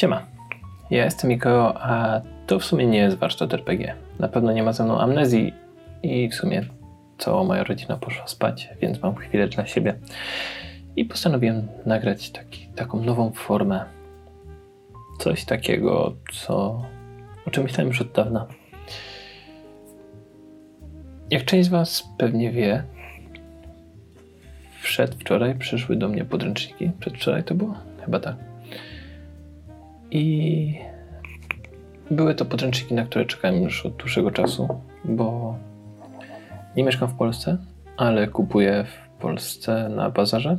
Siema, ja jestem Miko, a to w sumie nie jest warsztat RPG. Na pewno nie ma ze mną amnezji i w sumie cała moja rodzina poszła spać, więc mam chwilę dla siebie. I postanowiłem nagrać taki, taką nową formę. Coś takiego, co, o czym myślałem już od dawna. Jak część z Was pewnie wie, przedwczoraj przyszły do mnie podręczniki. Przedwczoraj to było? Chyba tak. I były to podręczniki, na które czekałem już od dłuższego czasu, bo nie mieszkam w Polsce, ale kupuję w Polsce na bazarze.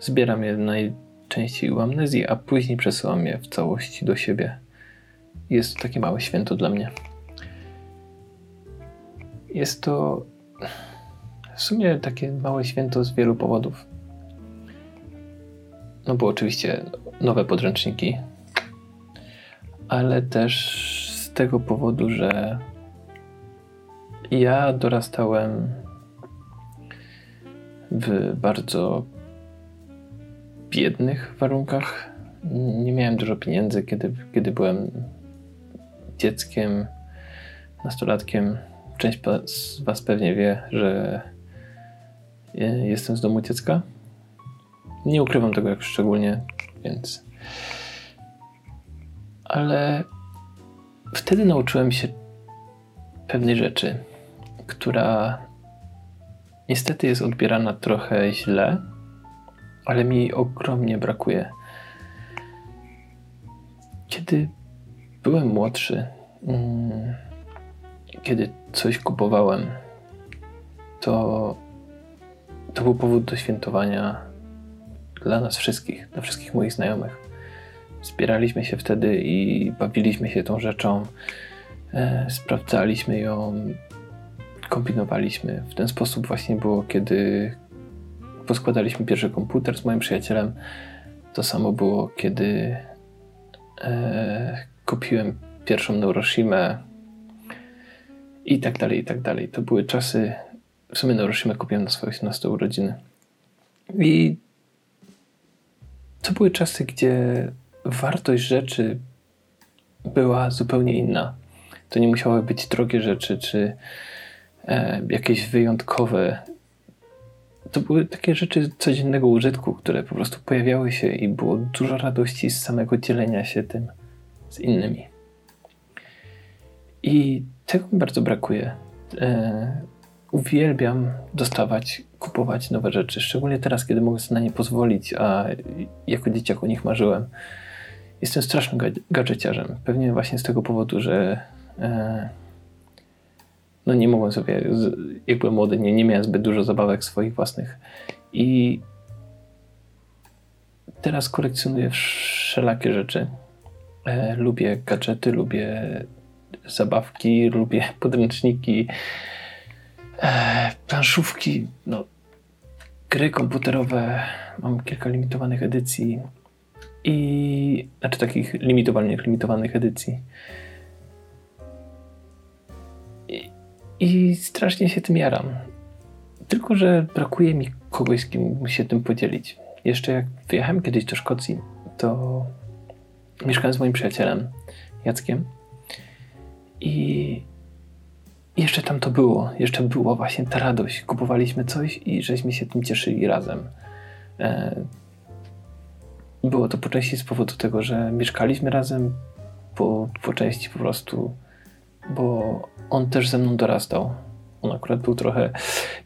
Zbieram je najczęściej u amnezji, a później przesyłam je w całości do siebie. Jest to takie małe święto dla mnie. Jest to w sumie takie małe święto z wielu powodów. No bo oczywiście nowe podręczniki, ale też z tego powodu, że ja dorastałem w bardzo biednych warunkach. Nie miałem dużo pieniędzy, kiedy, kiedy byłem dzieckiem, nastolatkiem. Część z Was pewnie wie, że jestem z domu dziecka. Nie ukrywam tego jak szczególnie, więc. Ale wtedy nauczyłem się pewnej rzeczy, która niestety jest odbierana trochę źle, ale mi ogromnie brakuje. Kiedy byłem młodszy, mm, kiedy coś kupowałem, to to był powód do świętowania dla nas wszystkich, dla wszystkich moich znajomych. Zbieraliśmy się wtedy i bawiliśmy się tą rzeczą, e, sprawdzaliśmy ją, kombinowaliśmy. W ten sposób właśnie było, kiedy poskładaliśmy pierwszy komputer z moim przyjacielem. To samo było, kiedy e, kupiłem pierwszą Neuroshimę i tak dalej, i tak dalej. To były czasy, w sumie Neuroshimę kupiłem na swoje 18 urodziny. I to były czasy, gdzie wartość rzeczy była zupełnie inna. To nie musiały być drogie rzeczy, czy e, jakieś wyjątkowe. To były takie rzeczy codziennego użytku, które po prostu pojawiały się i było dużo radości z samego dzielenia się tym z innymi. I tego mi bardzo brakuje. E, uwielbiam dostawać, kupować nowe rzeczy, szczególnie teraz, kiedy mogę sobie na nie pozwolić, a jako dzieciak o nich marzyłem. Jestem strasznym gadżeciarzem. Pewnie właśnie z tego powodu, że e, no nie mogłem sobie, jak byłem młody, nie, nie miałem zbyt dużo zabawek swoich własnych. I teraz kolekcjonuję wszelakie rzeczy. E, lubię gadżety, lubię zabawki, lubię podręczniki, e, planszówki, no, gry komputerowe. Mam kilka limitowanych edycji i znaczy takich limitowanych, limitowanych edycji. I, I strasznie się tym jaram. Tylko, że brakuje mi kogoś, z kim się tym podzielić. Jeszcze jak wyjechałem kiedyś do Szkocji, to mieszkałem z moim przyjacielem Jackiem i jeszcze tam to było. Jeszcze była właśnie ta radość. Kupowaliśmy coś i żeśmy się tym cieszyli razem. E, było to po części z powodu tego, że mieszkaliśmy razem, po, po części po prostu, bo on też ze mną dorastał. On akurat był trochę,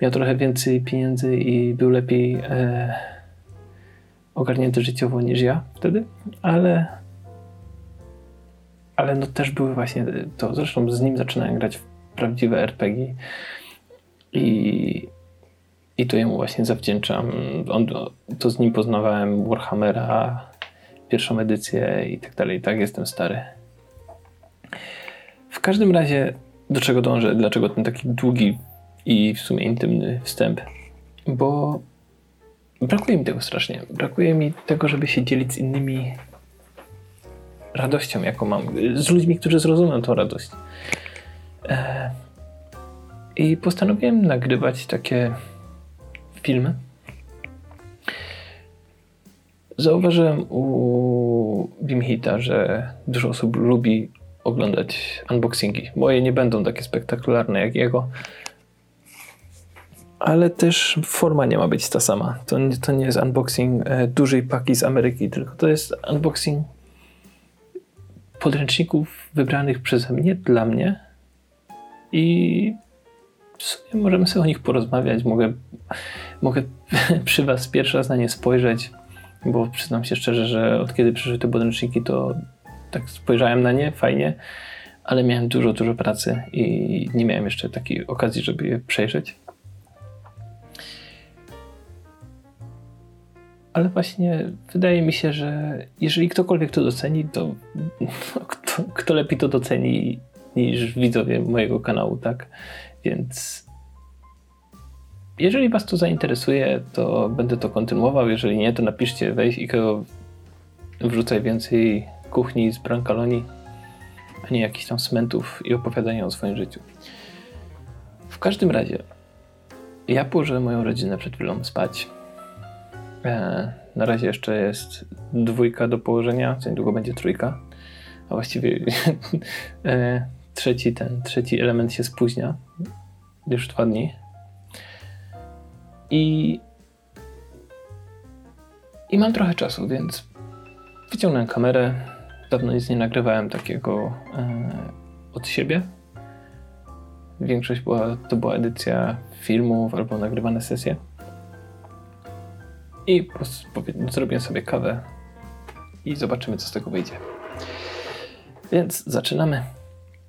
miał trochę więcej pieniędzy i był lepiej e, ogarnięty życiowo niż ja wtedy, ale ale no też były właśnie to, zresztą z nim zaczynałem grać w prawdziwe RPG i, i to jemu właśnie zawdzięczam. On, to z nim poznawałem Warhammera, pierwszą edycję i tak dalej. Tak, jestem stary. W każdym razie, do czego dążę? Dlaczego ten taki długi i w sumie intymny wstęp? Bo brakuje mi tego strasznie. Brakuje mi tego, żeby się dzielić z innymi radością, jaką mam. Z ludźmi, którzy zrozumieją tą radość. E, I postanowiłem nagrywać takie filmy. Zauważyłem u Bimhita, że dużo osób lubi oglądać unboxingi. Moje nie będą takie spektakularne jak jego, ale też forma nie ma być ta sama. To, nie, to nie jest unboxing e, dużej paki z Ameryki, tylko to jest unboxing podręczników wybranych przeze mnie, dla mnie i możemy sobie o nich porozmawiać. Mogę, mogę przy Was pierwszy raz na nie spojrzeć, bo przyznam się szczerze, że od kiedy przyszły te podręczniki, to tak spojrzałem na nie, fajnie, ale miałem dużo, dużo pracy i nie miałem jeszcze takiej okazji, żeby je przejrzeć. Ale właśnie wydaje mi się, że jeżeli ktokolwiek to doceni, to kto, kto lepiej to doceni niż widzowie mojego kanału, tak? Więc jeżeli Was to zainteresuje, to będę to kontynuował. Jeżeli nie, to napiszcie, weź i wrzucaj więcej kuchni z Brancaloni, a nie jakichś tam smentów i opowiadania o swoim życiu. W każdym razie, ja położyłem moją rodzinę przed chwilą spać. E, na razie jeszcze jest dwójka do położenia, co niedługo będzie trójka. A właściwie e, trzeci ten, trzeci element się spóźnia. Już dwa dni. I i mam trochę czasu, więc wyciągnąłem kamerę. Dawno nic nie nagrywałem takiego e, od siebie. Większość była, to była edycja filmów albo nagrywane sesje. I zrobię sobie kawę i zobaczymy, co z tego wyjdzie. Więc zaczynamy.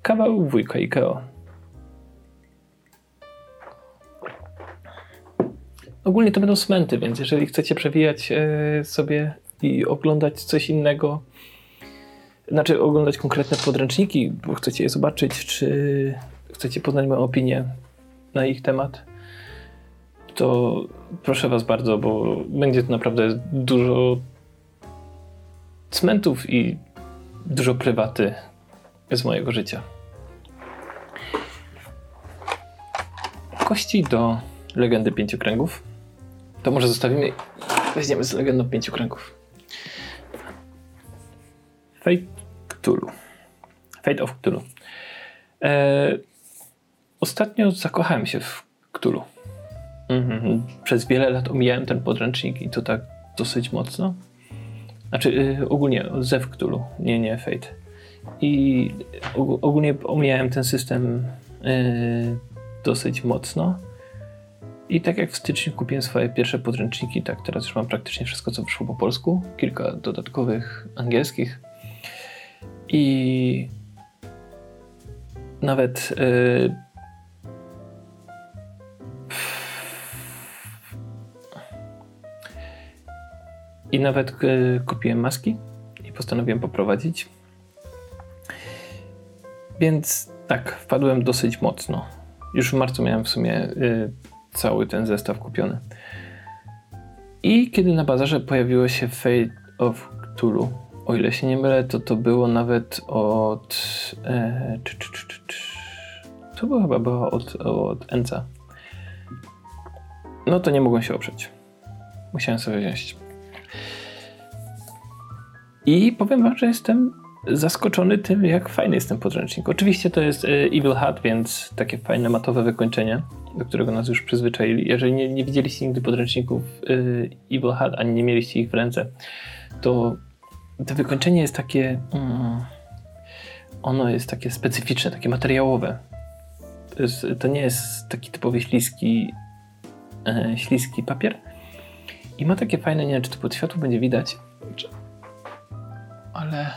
Kawał wujka Ikeo. Ogólnie to będą smenty, więc jeżeli chcecie przewijać e, sobie i oglądać coś innego, znaczy oglądać konkretne podręczniki, bo chcecie je zobaczyć, czy chcecie poznać moją opinię na ich temat, to proszę Was bardzo, bo będzie to naprawdę dużo cmentów i dużo prywaty z mojego życia. Kości do legendy pięciu kręgów. To może zostawimy. Weźmiemy z legendą pięciu kręgów. Fate Cthulhu. Fate of Cthulhu. Eee, ostatnio zakochałem się w Cthulhu. Mhm. Przez wiele lat omijałem ten podręcznik i to tak dosyć mocno. Znaczy yy, ogólnie Zew Cthulhu, nie, nie Fate. I ogólnie omijałem ten system yy, dosyć mocno. I tak jak w styczniu kupiłem swoje pierwsze podręczniki, tak teraz już mam praktycznie wszystko, co wyszło po polsku. Kilka dodatkowych angielskich. I nawet yy, I nawet yy, kupiłem maski i postanowiłem poprowadzić. Więc tak, wpadłem dosyć mocno. Już w marcu miałem w sumie yy, cały ten zestaw kupiony. I kiedy na bazarze pojawiło się Fate of Cthulhu, o ile się nie mylę, to to było nawet od. E, czy, czy, czy, to było chyba było od, od Enca. No to nie mogłem się oprzeć. Musiałem sobie wziąć. I powiem wam, że jestem zaskoczony tym, jak fajny jest ten podręcznik. Oczywiście to jest e, Evil Hat, więc takie fajne matowe wykończenie, do którego nas już przyzwyczaili. Jeżeli nie, nie widzieliście nigdy podręczników e, Evil Hat, ani nie mieliście ich w ręce, to to wykończenie jest takie. Mm, ono jest takie specyficzne, takie materiałowe. To, jest, to nie jest taki typowy śliski, e, śliski papier. I ma takie fajne, nie wiem, czy to pod światło będzie widać, ale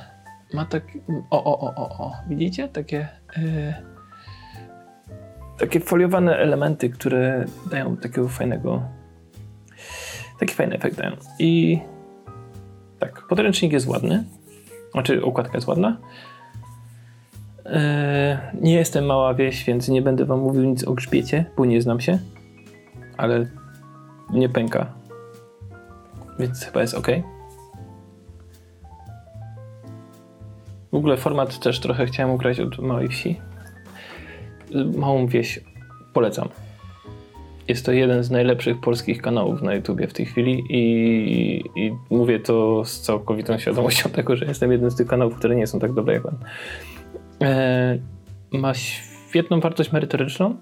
ma tak. O, o, o, o, o. Widzicie? Takie. Yy, takie foliowane elementy, które dają takiego fajnego. Taki fajny efekt dają. I tak, podręcznik jest ładny. Znaczy, okładka jest ładna. Yy, nie jestem mała wieś, więc nie będę wam mówił nic o grzbiecie, bo nie znam się. Ale nie pęka. Więc chyba jest ok. Ogóle format też trochę chciałem ukraść od małej wsi. Małą wieś polecam. Jest to jeden z najlepszych polskich kanałów na YouTubie w tej chwili i, i mówię to z całkowitą świadomością tego, że jestem jednym z tych kanałów, które nie są tak dobre jak on. E, ma świetną wartość merytoryczną,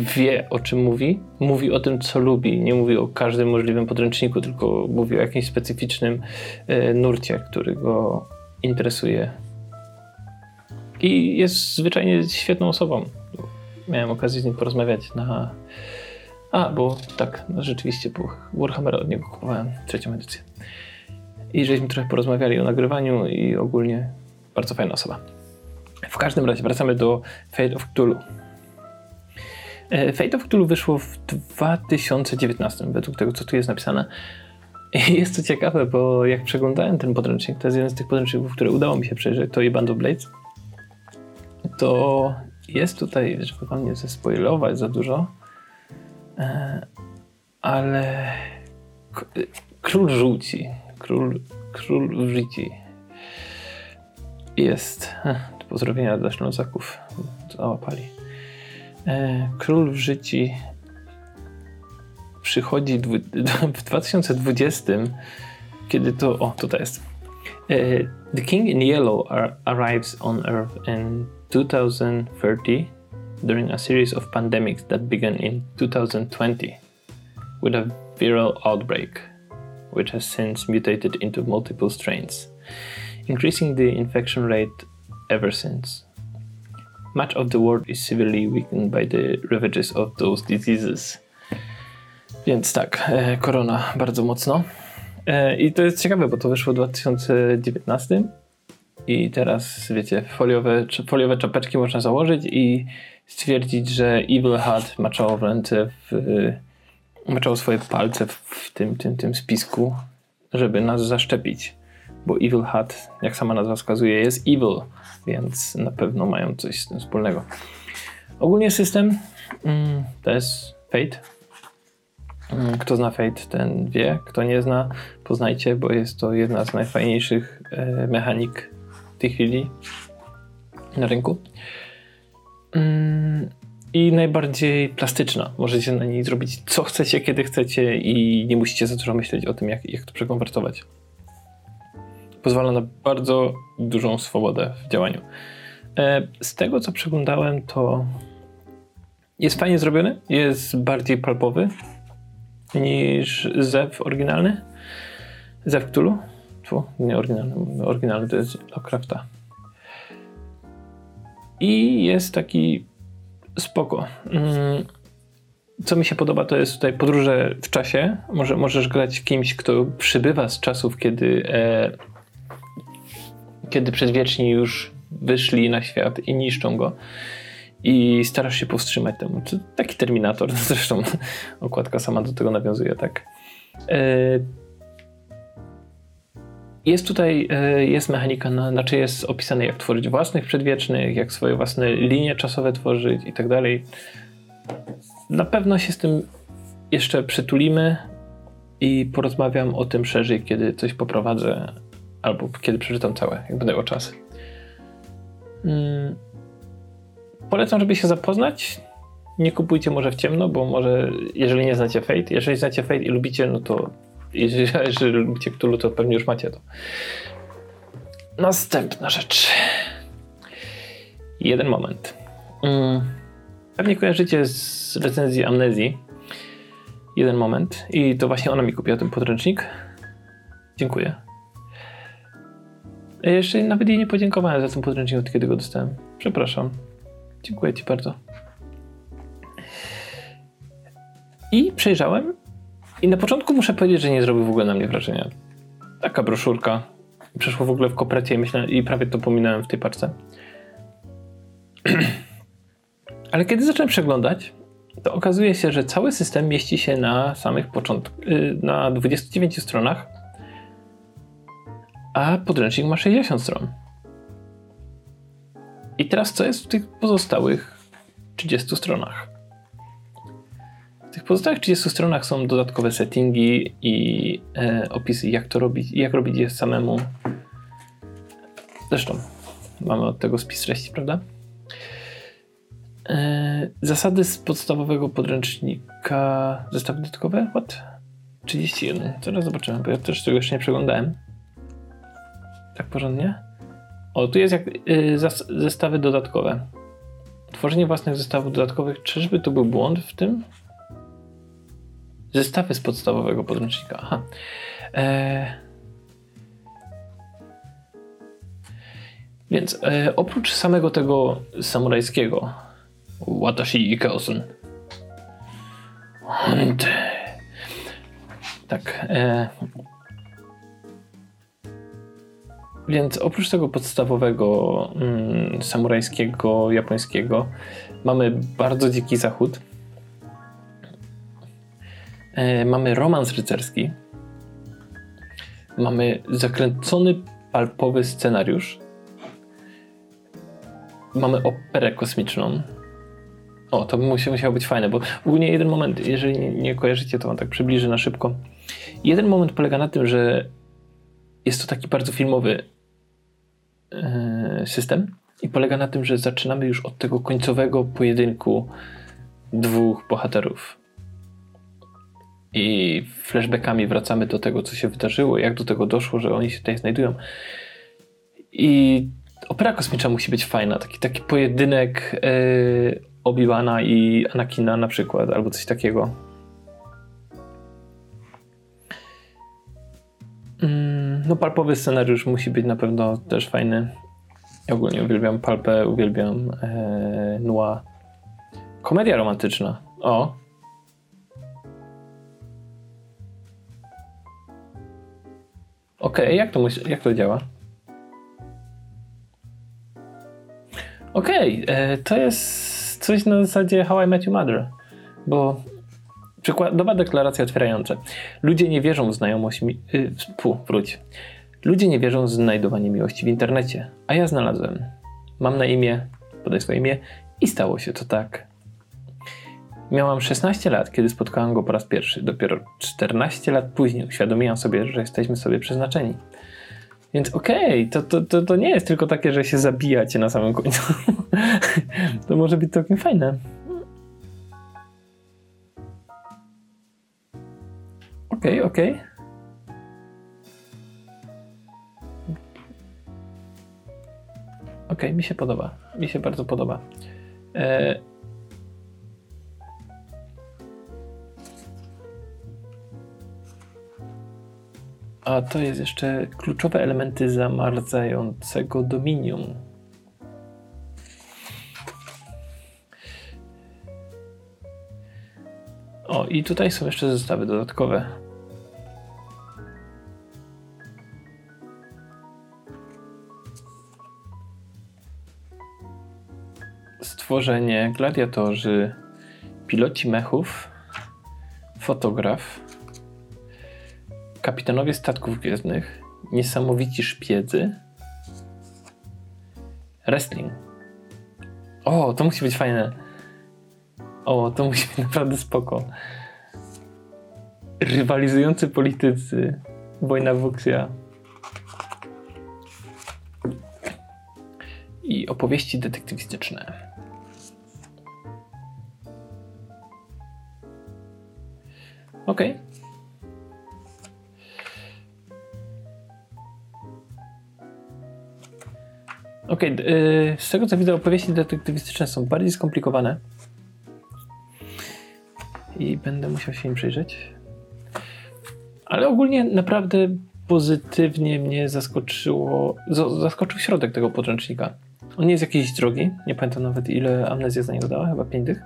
wie o czym mówi, mówi o tym, co lubi. Nie mówi o każdym możliwym podręczniku, tylko mówi o jakimś specyficznym e, nurcie, który go interesuje. I jest zwyczajnie świetną osobą. Miałem okazję z nim porozmawiać na. A, bo tak, no rzeczywiście, bo Warhammera od niego kupowałem trzecią edycję. I żeśmy trochę porozmawiali o nagrywaniu i ogólnie bardzo fajna osoba. W każdym razie wracamy do Fate of Cthulhu. E, Fate of Cthulhu wyszło w 2019, według tego, co tu jest napisane. I jest to ciekawe, bo jak przeglądałem ten podręcznik, to jest jeden z tych podręczników, które udało mi się przejrzeć, to i Band of Blades, to jest tutaj, żeby wam nie zespoilować za dużo, e, ale król rzuci, król, król wrzuci. Jest, pozdrowienia dla Ślązaków, załapali. Król w życiu przychodzi w 2020, kiedy to. O, tutaj jest. The King in Yellow arrives on Earth in 2030 during a series of pandemics that began in 2020 with a viral outbreak, which has since mutated into multiple strains, increasing the infection rate ever since. Much of the world is severely weakened by the ravages of those diseases. Więc tak, e, korona bardzo mocno. E, I to jest ciekawe, bo to wyszło w 2019 i teraz, wiecie, foliowe, foliowe czapeczki można założyć i stwierdzić, że Evil Hat maczało w ręce, w, maczało swoje palce w tym, tym, tym spisku, żeby nas zaszczepić. Bo Evil Hat, jak sama nazwa wskazuje, jest evil więc na pewno mają coś z tym wspólnego. Ogólnie system mm, to jest Fate. Mm, kto zna Fate, ten wie. Kto nie zna, poznajcie, bo jest to jedna z najfajniejszych e, mechanik tej chwili na rynku. Mm, I najbardziej plastyczna. Możecie na niej zrobić co chcecie, kiedy chcecie i nie musicie za dużo myśleć o tym, jak, jak to przekonwertować pozwala na bardzo dużą swobodę w działaniu. E, z tego co przeglądałem, to jest fajnie zrobiony, jest bardziej palpowy niż Zew oryginalny. Zew Cthulhu. Tfu, nie oryginalny, oryginalny to jest Lovecrafta. I jest taki spoko. Mm, co mi się podoba, to jest tutaj podróże w czasie. Może, możesz grać kimś, kto przybywa z czasów, kiedy e, kiedy przedwieczni już wyszli na świat i niszczą go i starasz się powstrzymać temu. Taki Terminator, zresztą okładka sama do tego nawiązuje, tak. E, jest tutaj, e, jest mechanika, na, znaczy jest opisane jak tworzyć własnych przedwiecznych, jak swoje własne linie czasowe tworzyć i tak dalej. Na pewno się z tym jeszcze przytulimy i porozmawiam o tym szerzej, kiedy coś poprowadzę albo kiedy przeczytam całe, jak będę miał czas. Hmm. Polecam, żeby się zapoznać. Nie kupujcie może w ciemno, bo może, jeżeli nie znacie Fate, jeżeli znacie Fate i lubicie, no to jeżeli, jeżeli lubicie Cthulhu, to pewnie już macie to. Następna rzecz. Jeden moment. Hmm. Pewnie kojarzycie z recenzji Amnezji. Jeden moment. I to właśnie ona mi kupiła ten podręcznik. Dziękuję. Ja jeszcze nawet jej nie podziękowałem za ten podręcznik, kiedy go dostałem. Przepraszam. Dziękuję Ci bardzo. I przejrzałem. I na początku muszę powiedzieć, że nie zrobił w ogóle na mnie wrażenia. Taka broszurka. Przeszło w ogóle w kopercie i, myślę, i prawie to pominąłem w tej paczce. Ale kiedy zacząłem przeglądać, to okazuje się, że cały system mieści się na samych początkach, y, na 29 stronach a podręcznik ma 60 stron. I teraz co jest w tych pozostałych 30 stronach? W tych pozostałych 30 stronach są dodatkowe settingi i e, opisy, jak to robić, jak robić je samemu. Zresztą mamy od tego spis treści, prawda? Yy, zasady z podstawowego podręcznika. Zestawy dodatkowe? What? 31. Zaraz zobaczymy, bo ja też tego jeszcze nie przeglądałem. Tak porządnie. O, tu jest jak yy, zestawy dodatkowe. Tworzenie własnych zestawów dodatkowych. Czyżby to był błąd w tym? Zestawy z podstawowego podręcznika. Aha. Eee... Więc e, oprócz samego tego samurajskiego Watashi Ikaosun Hunt tak e, więc oprócz tego podstawowego mm, samurajskiego, japońskiego mamy bardzo dziki zachód e, mamy romans rycerski mamy zakręcony palpowy scenariusz mamy operę kosmiczną. O, to musi, musiało być fajne, bo ogólnie jeden moment, jeżeli nie, nie kojarzycie, to on tak przybliży na szybko. Jeden moment polega na tym, że jest to taki bardzo filmowy system i polega na tym, że zaczynamy już od tego końcowego pojedynku dwóch bohaterów. I flashbackami wracamy do tego, co się wydarzyło, jak do tego doszło, że oni się tutaj znajdują. I opera kosmiczna musi być fajna. Taki, taki pojedynek yy, Obi-Wana i Anakina na przykład, albo coś takiego. Mm, no palpowy scenariusz musi być na pewno też fajny. Ja ogólnie uwielbiam palpę, uwielbiam e. Komedia romantyczna. O. Okej, okay, jak, to, jak to działa? Okej, okay, e, to jest coś na zasadzie How I Met Your Mother, bo przykładowa deklaracja otwierająca. Ludzie nie wierzą w znajomość... Mi- y, pu, wróć. Ludzie nie wierzą w znajdowanie miłości w internecie, a ja znalazłem. Mam na imię, podaj swoje imię i stało się to tak. Miałam 16 lat, kiedy spotkałam go po raz pierwszy. Dopiero 14 lat później uświadomiłam sobie, że jesteśmy sobie przeznaczeni. Więc okej, okay, to, to, to, to nie jest tylko takie, że się zabijacie na samym końcu. to może być całkiem fajne. Okej, okay, okej. Okay. Okej, okay, mi się podoba. Mi się bardzo podoba. E, A to jest jeszcze kluczowe elementy zamarzającego dominium. O, i tutaj są jeszcze zestawy dodatkowe. Stworzenie, gladiatorzy, piloci mechów, fotograf, kapitanowie statków gwiezdnych, niesamowici szpiedzy, wrestling. O, to musi być fajne. O, to musi być naprawdę spoko. Rywalizujący politycy, wojna wuksja. I opowieści detektywistyczne. Okej, okay, z tego co widzę, opowieści detektywistyczne są bardziej skomplikowane. I będę musiał się im przyjrzeć. Ale ogólnie naprawdę pozytywnie mnie zaskoczyło, zaskoczył środek tego podręcznika. On nie jest jakiś drogi, nie pamiętam nawet ile amnezja za niego dała, chyba 5 dych,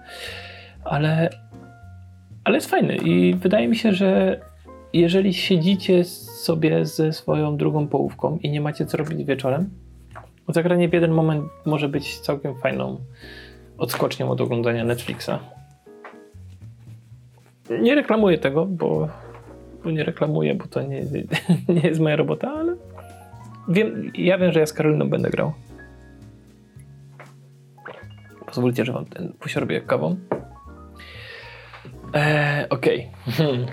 ale, ale jest fajny i wydaje mi się, że jeżeli siedzicie sobie ze swoją drugą połówką i nie macie co robić wieczorem, Zagranie w jeden moment może być całkiem fajną odskocznią od oglądania Netflixa. Nie reklamuję tego, bo, bo nie reklamuję, bo to nie, nie jest moja robota, ale wiem, ja wiem, że ja z Karoliną będę grał. Pozwólcie, że wam ten posiorbię kawą. Eee, Okej. Okay.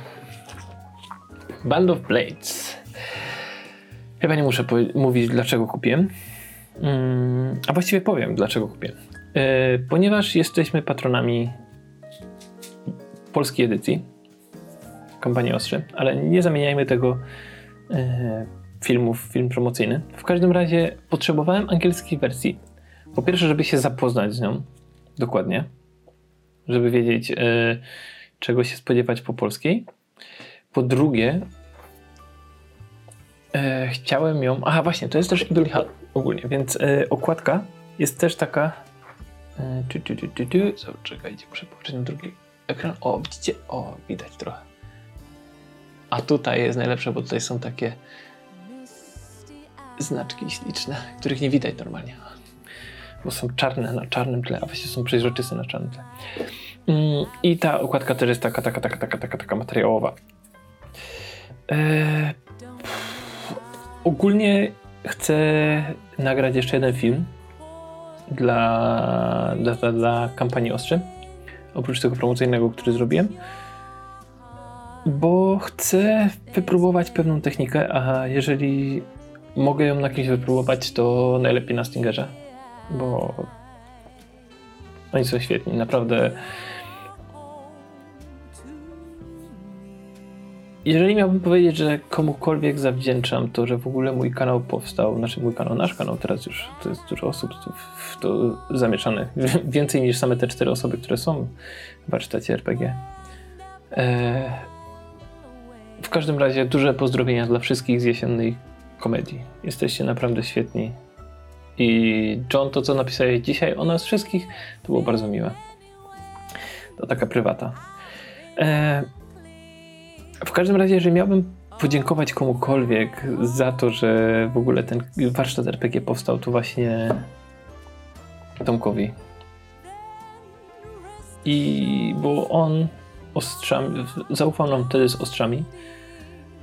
Band of Blades. Chyba nie muszę mówić, dlaczego kupiłem. Mm, a właściwie powiem, dlaczego kupię. E, ponieważ jesteśmy patronami polskiej edycji kampanii Ostrzy, ale nie zamieniajmy tego e, filmu w film promocyjny. W każdym razie potrzebowałem angielskiej wersji. Po pierwsze, żeby się zapoznać z nią dokładnie, żeby wiedzieć, e, czego się spodziewać po polskiej. Po drugie, e, chciałem ją. Aha, właśnie, to jest też Idol ogólnie, więc e, okładka jest też taka. E, tu, tu, tu, tu, tu. Czekajcie, muszę popatrzeć na drugi ekran. O, widzicie? O, widać trochę. A tutaj jest najlepsze, bo tutaj są takie znaczki śliczne, których nie widać normalnie. Bo są czarne na czarnym tle, a właściwie są przejrzyste na czarnym tle. Mm, I ta okładka też jest taka, taka, taka, taka, taka, taka materiałowa. Eee, ogólnie chcę nagrać jeszcze jeden film dla, dla, dla, dla kampanii Ostrzy. Oprócz tego promocyjnego, który zrobiłem. Bo chcę wypróbować pewną technikę, a jeżeli mogę ją na kimś wypróbować, to najlepiej na Stingerze. Bo oni są świetni, naprawdę Jeżeli miałbym powiedzieć, że komukolwiek zawdzięczam to, że w ogóle mój kanał powstał, znaczy mój kanał, nasz kanał, teraz już to jest dużo osób w to zamieszanych, więcej niż same te cztery osoby, które są w warsztacie RPG. Eee, w każdym razie duże pozdrowienia dla wszystkich z jesiennej komedii. Jesteście naprawdę świetni. I John, to co napisałeś dzisiaj o nas wszystkich, to było bardzo miłe. To taka prywata. Eee, w każdym razie, jeżeli miałbym podziękować komukolwiek za to, że w ogóle ten warsztat RPG powstał, to właśnie Tomkowi. I bo on ostrzami, zaufał nam wtedy z ostrzami,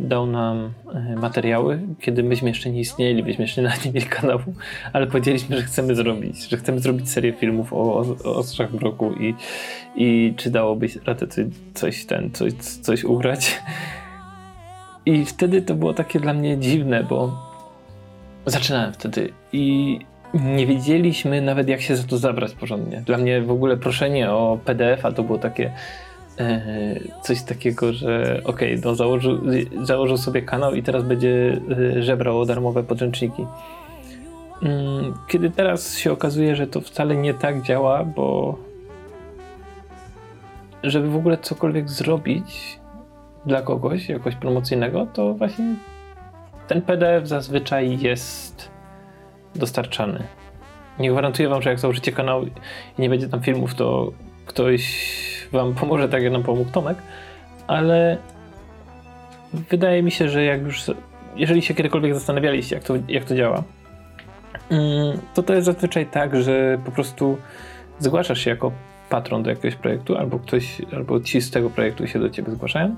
dał nam e, materiały, kiedy myśmy jeszcze nie istnieli, byliśmy jeszcze na nie mieli kanału, ale powiedzieliśmy, że chcemy zrobić, że chcemy zrobić serię filmów o, o, o ostrzach w roku i, i czy dałoby radę coś, ten, coś, coś ugrać. I wtedy to było takie dla mnie dziwne, bo zaczynałem wtedy i nie wiedzieliśmy nawet jak się za to zabrać porządnie. Dla mnie w ogóle proszenie o PDF-a to było takie coś takiego, że okej, okay, no założył, założył sobie kanał i teraz będzie e, żebrał o darmowe podręczniki. Mm, kiedy teraz się okazuje, że to wcale nie tak działa, bo żeby w ogóle cokolwiek zrobić dla kogoś, jakoś promocyjnego, to właśnie ten PDF zazwyczaj jest dostarczany. Nie gwarantuję wam, że jak założycie kanał i nie będzie tam filmów, to ktoś wam pomoże tak jak nam pomógł Tomek, ale wydaje mi się, że jak już jeżeli się kiedykolwiek zastanawialiście, jak to, jak to działa, mm, to to jest zazwyczaj tak, że po prostu zgłaszasz się jako patron do jakiegoś projektu, albo ktoś, albo ci z tego projektu się do ciebie zgłaszają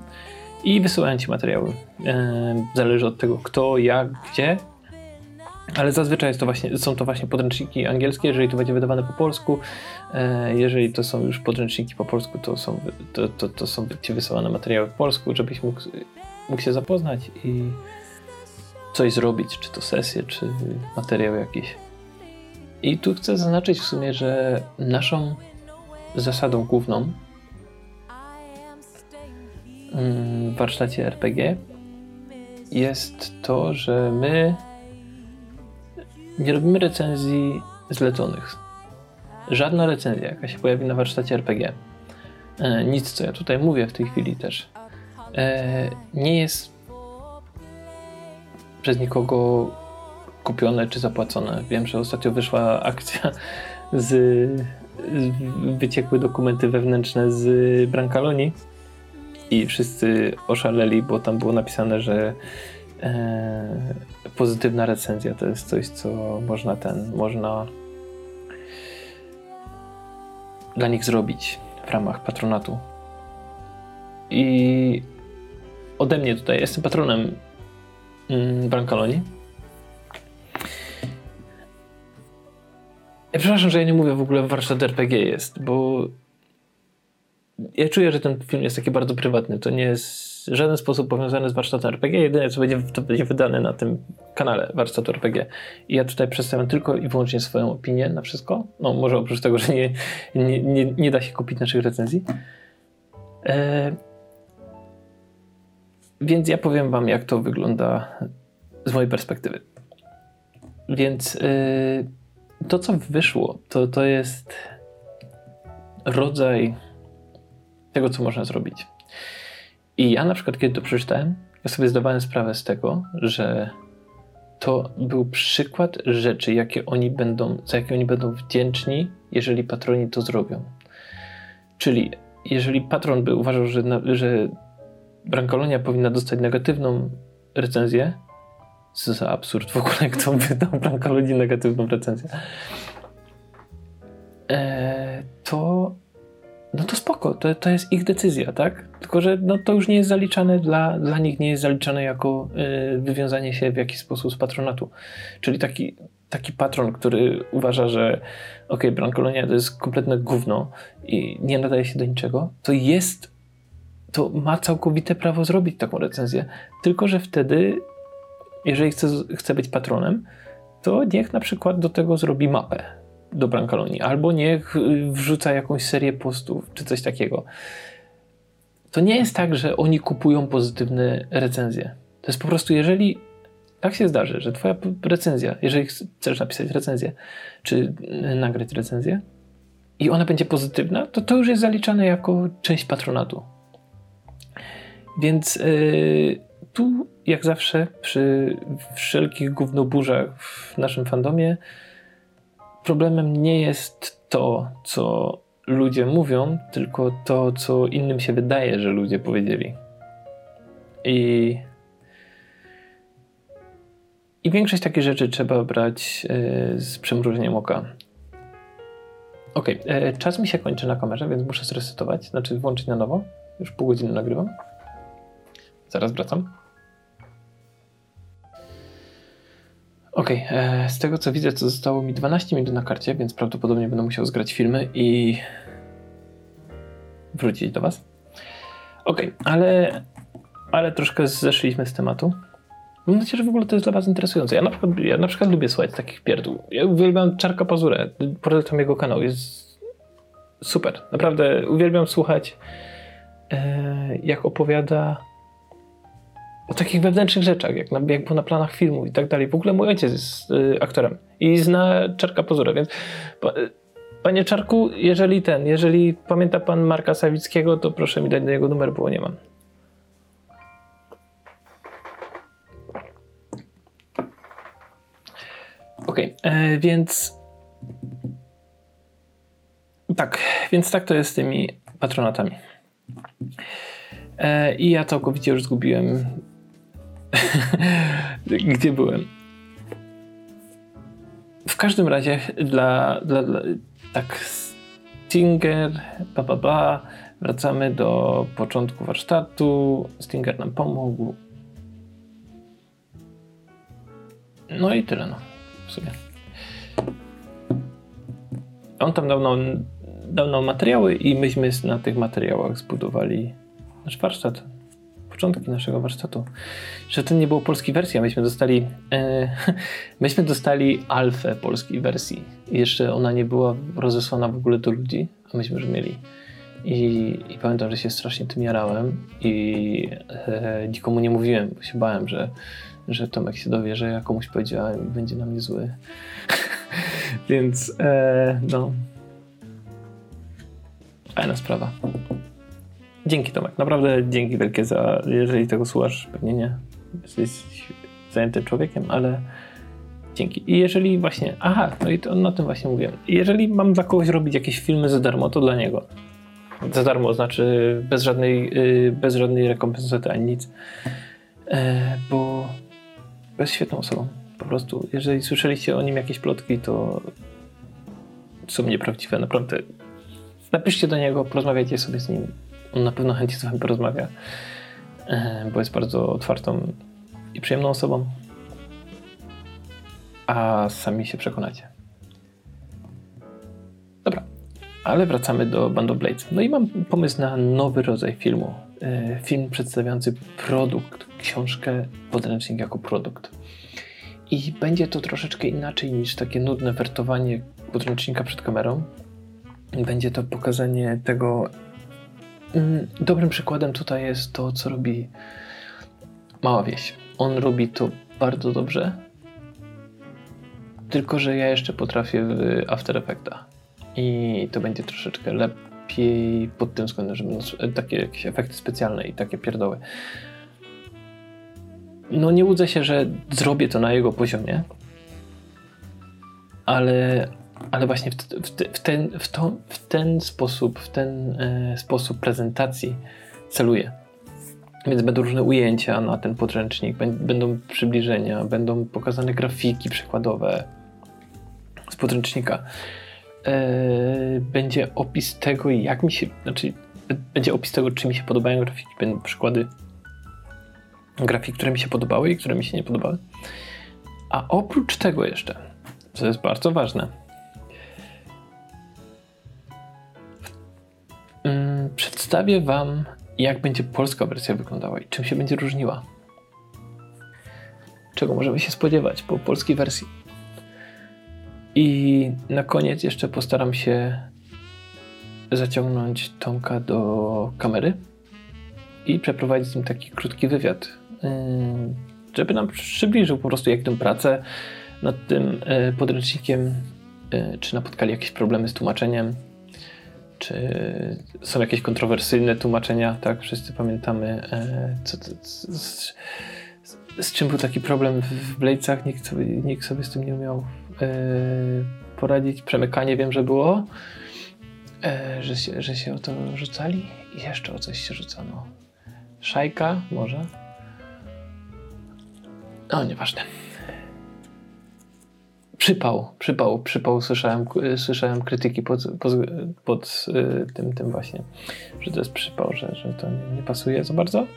i wysyłają ci materiały. E, zależy od tego, kto, jak, gdzie. Ale zazwyczaj to właśnie, są to właśnie podręczniki angielskie, jeżeli to będzie wydawane po polsku. E, jeżeli to są już podręczniki po polsku, to są, to, to, to są ci wysyłane materiały po polsku, żebyś mógł, mógł się zapoznać i coś zrobić, czy to sesję, czy materiał jakiś. I tu chcę zaznaczyć w sumie, że naszą zasadą główną mm, w warsztacie RPG jest to, że my nie robimy recenzji zleconych. Żadna recenzja, jaka się pojawi na warsztacie RPG, e, nic co ja tutaj mówię w tej chwili też, e, nie jest przez nikogo kupione czy zapłacone. Wiem, że ostatnio wyszła akcja z wyciekły dokumenty wewnętrzne z Brancaloni i wszyscy oszaleli, bo tam było napisane, że pozytywna recenzja to jest coś, co można ten, można dla nich zrobić w ramach patronatu. I ode mnie tutaj, jestem patronem mm, Brancaloni Ja przepraszam, że ja nie mówię w ogóle warsztat RPG jest, bo ja czuję, że ten film jest taki bardzo prywatny. To nie jest w żaden sposób powiązane z warsztatem RPG. Jedyne, co będzie, to będzie wydane na tym kanale warsztatu RPG. I ja tutaj przedstawiam tylko i wyłącznie swoją opinię na wszystko. No, może oprócz tego, że nie, nie, nie, nie da się kupić naszych recenzji. E, więc ja powiem Wam, jak to wygląda z mojej perspektywy. Więc yy, to, co wyszło, to, to jest rodzaj tego, co można zrobić. I ja na przykład, kiedy to przeczytałem, ja sobie zdawałem sprawę z tego, że to był przykład rzeczy, jakie oni będą, za jakie oni będą wdzięczni, jeżeli patroni to zrobią. Czyli jeżeli patron by uważał, że, że Brankolonia powinna dostać negatywną recenzję, co za absurd w ogóle, kto wydał Brankolonii negatywną recenzję, e, to no to spoko, to, to jest ich decyzja, tak? Tylko, że no, to już nie jest zaliczane dla, dla nich, nie jest zaliczane jako y, wywiązanie się w jakiś sposób z patronatu. Czyli taki, taki patron, który uważa, że ok, Brankolonia to jest kompletne gówno i nie nadaje się do niczego, to jest, to ma całkowite prawo zrobić taką recenzję, tylko, że wtedy, jeżeli chce, chce być patronem, to niech na przykład do tego zrobi mapę do Brankalonii, albo niech y, wrzuca jakąś serię postów, czy coś takiego. To nie jest tak, że oni kupują pozytywne recenzje. To jest po prostu, jeżeli tak się zdarzy, że twoja recenzja, jeżeli chcesz napisać recenzję, czy y, nagrać recenzję i ona będzie pozytywna, to to już jest zaliczane jako część patronatu. Więc yy, tu, jak zawsze, przy wszelkich gównoburzach w naszym fandomie, problemem nie jest to, co ludzie mówią, tylko to, co innym się wydaje, że ludzie powiedzieli. I, i większość takich rzeczy trzeba brać e, z przymrużeniem oka. Ok, e, czas mi się kończy na kamerze, więc muszę zresetować, znaczy włączyć na nowo. Już pół godziny nagrywam. Zaraz wracam. Okej, okay, e, z tego co widzę, to zostało mi 12 minut na karcie, więc prawdopodobnie będę musiał zgrać filmy i wrócić do Was. Okej, okay, ale, ale troszkę zeszliśmy z tematu. Mam nadzieję, że w ogóle to jest dla Was interesujące. Ja na przykład, ja na przykład lubię słuchać takich pierdół. Ja uwielbiam Czarka Pazurę. Polecam jego kanał. Jest super. Naprawdę uwielbiam słuchać, e, jak opowiada o takich wewnętrznych rzeczach, jak, na, jak było na planach filmu i tak dalej. W ogóle mój ojciec jest y, aktorem i zna Czarka Pozura, więc pa, y, panie Czarku, jeżeli ten, jeżeli pamięta pan Marka Sawickiego, to proszę mi dać do jego numer, bo nie mam. Okej, okay, e, więc tak, więc tak to jest z tymi patronatami. E, I ja całkowicie już zgubiłem Gdzie byłem? W każdym razie dla, dla, dla tak Stinger, ba, ba, ba, wracamy do początku warsztatu. Stinger nam pomógł. No i tyle, no. W sumie. On tam dał nam, dał nam materiały i myśmy na tych materiałach zbudowali nasz warsztat początki naszego warsztatu, że to nie było polskiej wersji, a myśmy dostali e, myśmy dostali alfę polskiej wersji. Jeszcze ona nie była rozesłana w ogóle do ludzi, a myśmy już mieli. I, I, pamiętam, że się strasznie tym jarałem i e, nikomu nie mówiłem, bo się bałem, że, że Tomek się dowie, że ja komuś powiedziałem i będzie na mnie zły. Więc e, no. Fajna sprawa. Dzięki Tomek, naprawdę dzięki wielkie za, jeżeli tego słuchasz, pewnie nie, jesteś zajętym człowiekiem, ale dzięki. I jeżeli właśnie, aha, no i to na tym właśnie mówiłem. Jeżeli mam dla kogoś robić jakieś filmy za darmo, to dla niego. Za darmo, znaczy bez żadnej, y, bez żadnej rekompensaty ani nic. E, bo jest świetną osobą. Po prostu, jeżeli słyszeliście o nim jakieś plotki, to są nieprawdziwe, naprawdę. Napiszcie do niego, porozmawiajcie sobie z nim on na pewno chętnie z wami porozmawia, e, bo jest bardzo otwartą i przyjemną osobą. A sami się przekonacie. Dobra, ale wracamy do Band of Blades. No i mam pomysł na nowy rodzaj filmu. e, film przedstawiający produkt, książkę, podręcznik jako produkt. I będzie to troszeczkę inaczej niż takie nudne wertowanie podręcznika przed kamerą. Będzie to pokazanie tego. Mm, dobrym przykładem tutaj jest to, co robi Mała Wieś. On robi to bardzo dobrze, tylko że ja jeszcze potrafię w After Effecta. I to będzie troszeczkę lepiej pod tym względem, że będą takie jakieś efekty specjalne i takie pierdoły. No nie łudzę się, że zrobię to na jego poziomie, ale, ale właśnie w, w, w ten, w, to, w ten sposób, w ten e, sposób prezentacji celuję. Więc będą różne ujęcia na ten podręcznik, będą przybliżenia, będą pokazane grafiki przykładowe z podręcznika. E, będzie opis tego, jak mi się, znaczy, będzie opis tego, czy mi się podobają grafiki, będą przykłady grafik, które mi się podobały i które mi się nie podobały. A oprócz tego jeszcze, co jest bardzo ważne, przedstawię Wam, jak będzie polska wersja wyglądała i czym się będzie różniła. Czego możemy się spodziewać po polskiej wersji. I na koniec jeszcze postaram się zaciągnąć Tomka do kamery i przeprowadzić z nim taki krótki wywiad, yy, żeby nam przybliżył po prostu jak tę pracę nad tym yy, podręcznikiem, yy, czy napotkali jakieś problemy z tłumaczeniem, czy są jakieś kontrowersyjne tłumaczenia, tak? Wszyscy pamiętamy, co, co, co, z, z, czym był taki problem w Bladesach, nikt sobie, nikt sobie z tym nie umiał poradzić. Przemykanie wiem, że było, że się, że się o to rzucali i jeszcze o coś się rzucano. Szajka może? O, nieważne. Przypał, przypał, przypał. Słyszałem, słyszałem krytyki pod, pod, pod y, tym, tym właśnie, że to jest przypał, że, że to nie, pasuje za bardzo.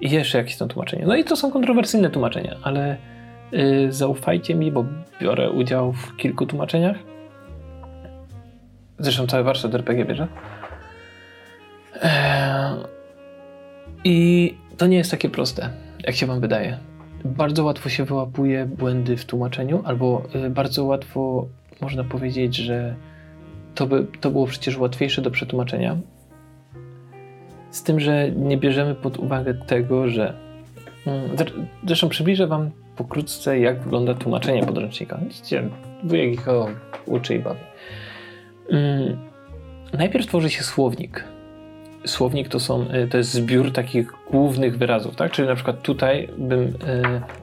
I jeszcze jakieś są tłumaczenia. No i to są kontrowersyjne tłumaczenia, ale yy, zaufajcie mi, bo biorę udział w kilku tłumaczeniach. Zresztą cały warsztat RPG bierze. Eee, i to nie jest takie proste, jak się Wam wydaje. Bardzo łatwo się wyłapuje błędy w tłumaczeniu, albo y, bardzo łatwo można powiedzieć, że to, by, to było przecież łatwiejsze do przetłumaczenia. Z tym, że nie bierzemy pod uwagę tego, że. Mm, zresztą przybliżę Wam pokrótce, jak wygląda tłumaczenie podręcznika. Widzicie, wujek ich uczy i bawi. Mm, najpierw tworzy się słownik słownik to, są, y, to jest zbiór takich głównych wyrazów, tak? Czyli na przykład tutaj bym, y,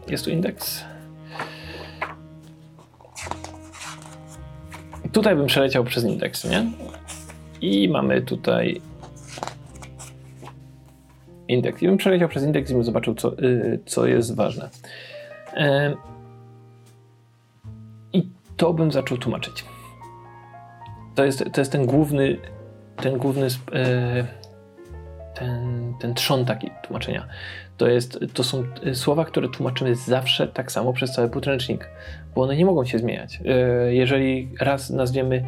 jest tu indeks. Tutaj bym przeleciał przez indeks, nie? I mamy tutaj indeks. I bym przeleciał przez indeks i bym zobaczył, co, y, co jest ważne. I to bym zaczął tłumaczyć. To jest, to jest ten główny, ten główny ten, ten trzon taki tłumaczenia. To, jest, to są słowa, które tłumaczymy zawsze tak samo przez cały podręcznik, bo one nie mogą się zmieniać. Y, jeżeli raz nazwiemy,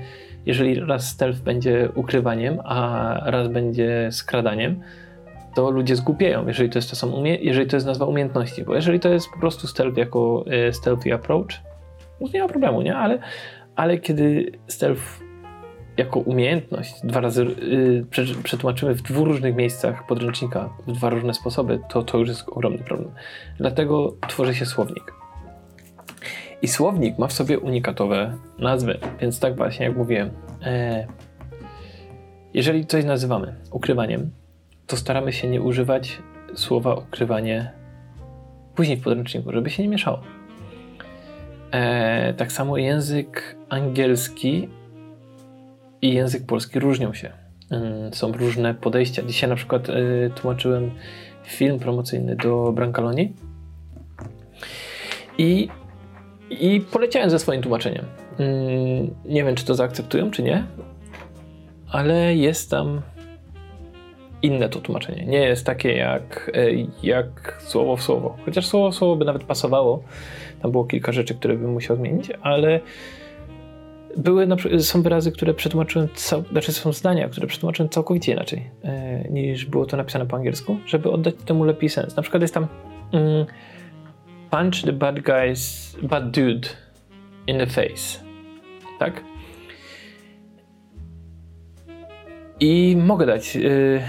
jeżeli raz stealth będzie ukrywaniem, a raz będzie skradaniem, to ludzie zgupieją, jeżeli to jest to samo umie jeżeli to jest nazwa umiejętności, bo jeżeli to jest po prostu stealth jako y, stealthy approach, no nie ma problemu, nie? Ale, ale kiedy stealth jako umiejętność dwa razy yy, przetłumaczymy w dwóch różnych miejscach podręcznika w dwa różne sposoby, to to już jest ogromny problem. Dlatego tworzy się słownik. I słownik ma w sobie unikatowe nazwy, więc tak właśnie jak mówiłem, e, jeżeli coś nazywamy ukrywaniem, to staramy się nie używać słowa ukrywanie później w podręczniku, żeby się nie mieszało. E, tak samo język angielski i język polski różnią się. Są różne podejścia. Dzisiaj na przykład y, tłumaczyłem film promocyjny do Brancaloni i, i poleciałem ze swoim tłumaczeniem. Nie wiem, czy to zaakceptują, czy nie, ale jest tam inne to tłumaczenie. Nie jest takie jak, e, jak słowo w słowo. Chociaż słowo w słowo by nawet pasowało. Tam było kilka rzeczy, które bym musiał zmienić, ale były są wyrazy, które przetłumaczyłem, cał, znaczy są zdania, które przetłumaczyłem całkowicie inaczej e, niż było to napisane po angielsku, żeby oddać temu lepiej sens. Na przykład jest tam mm, punch the bad guys, bad dude in the face. Tak? I mogę dać yy,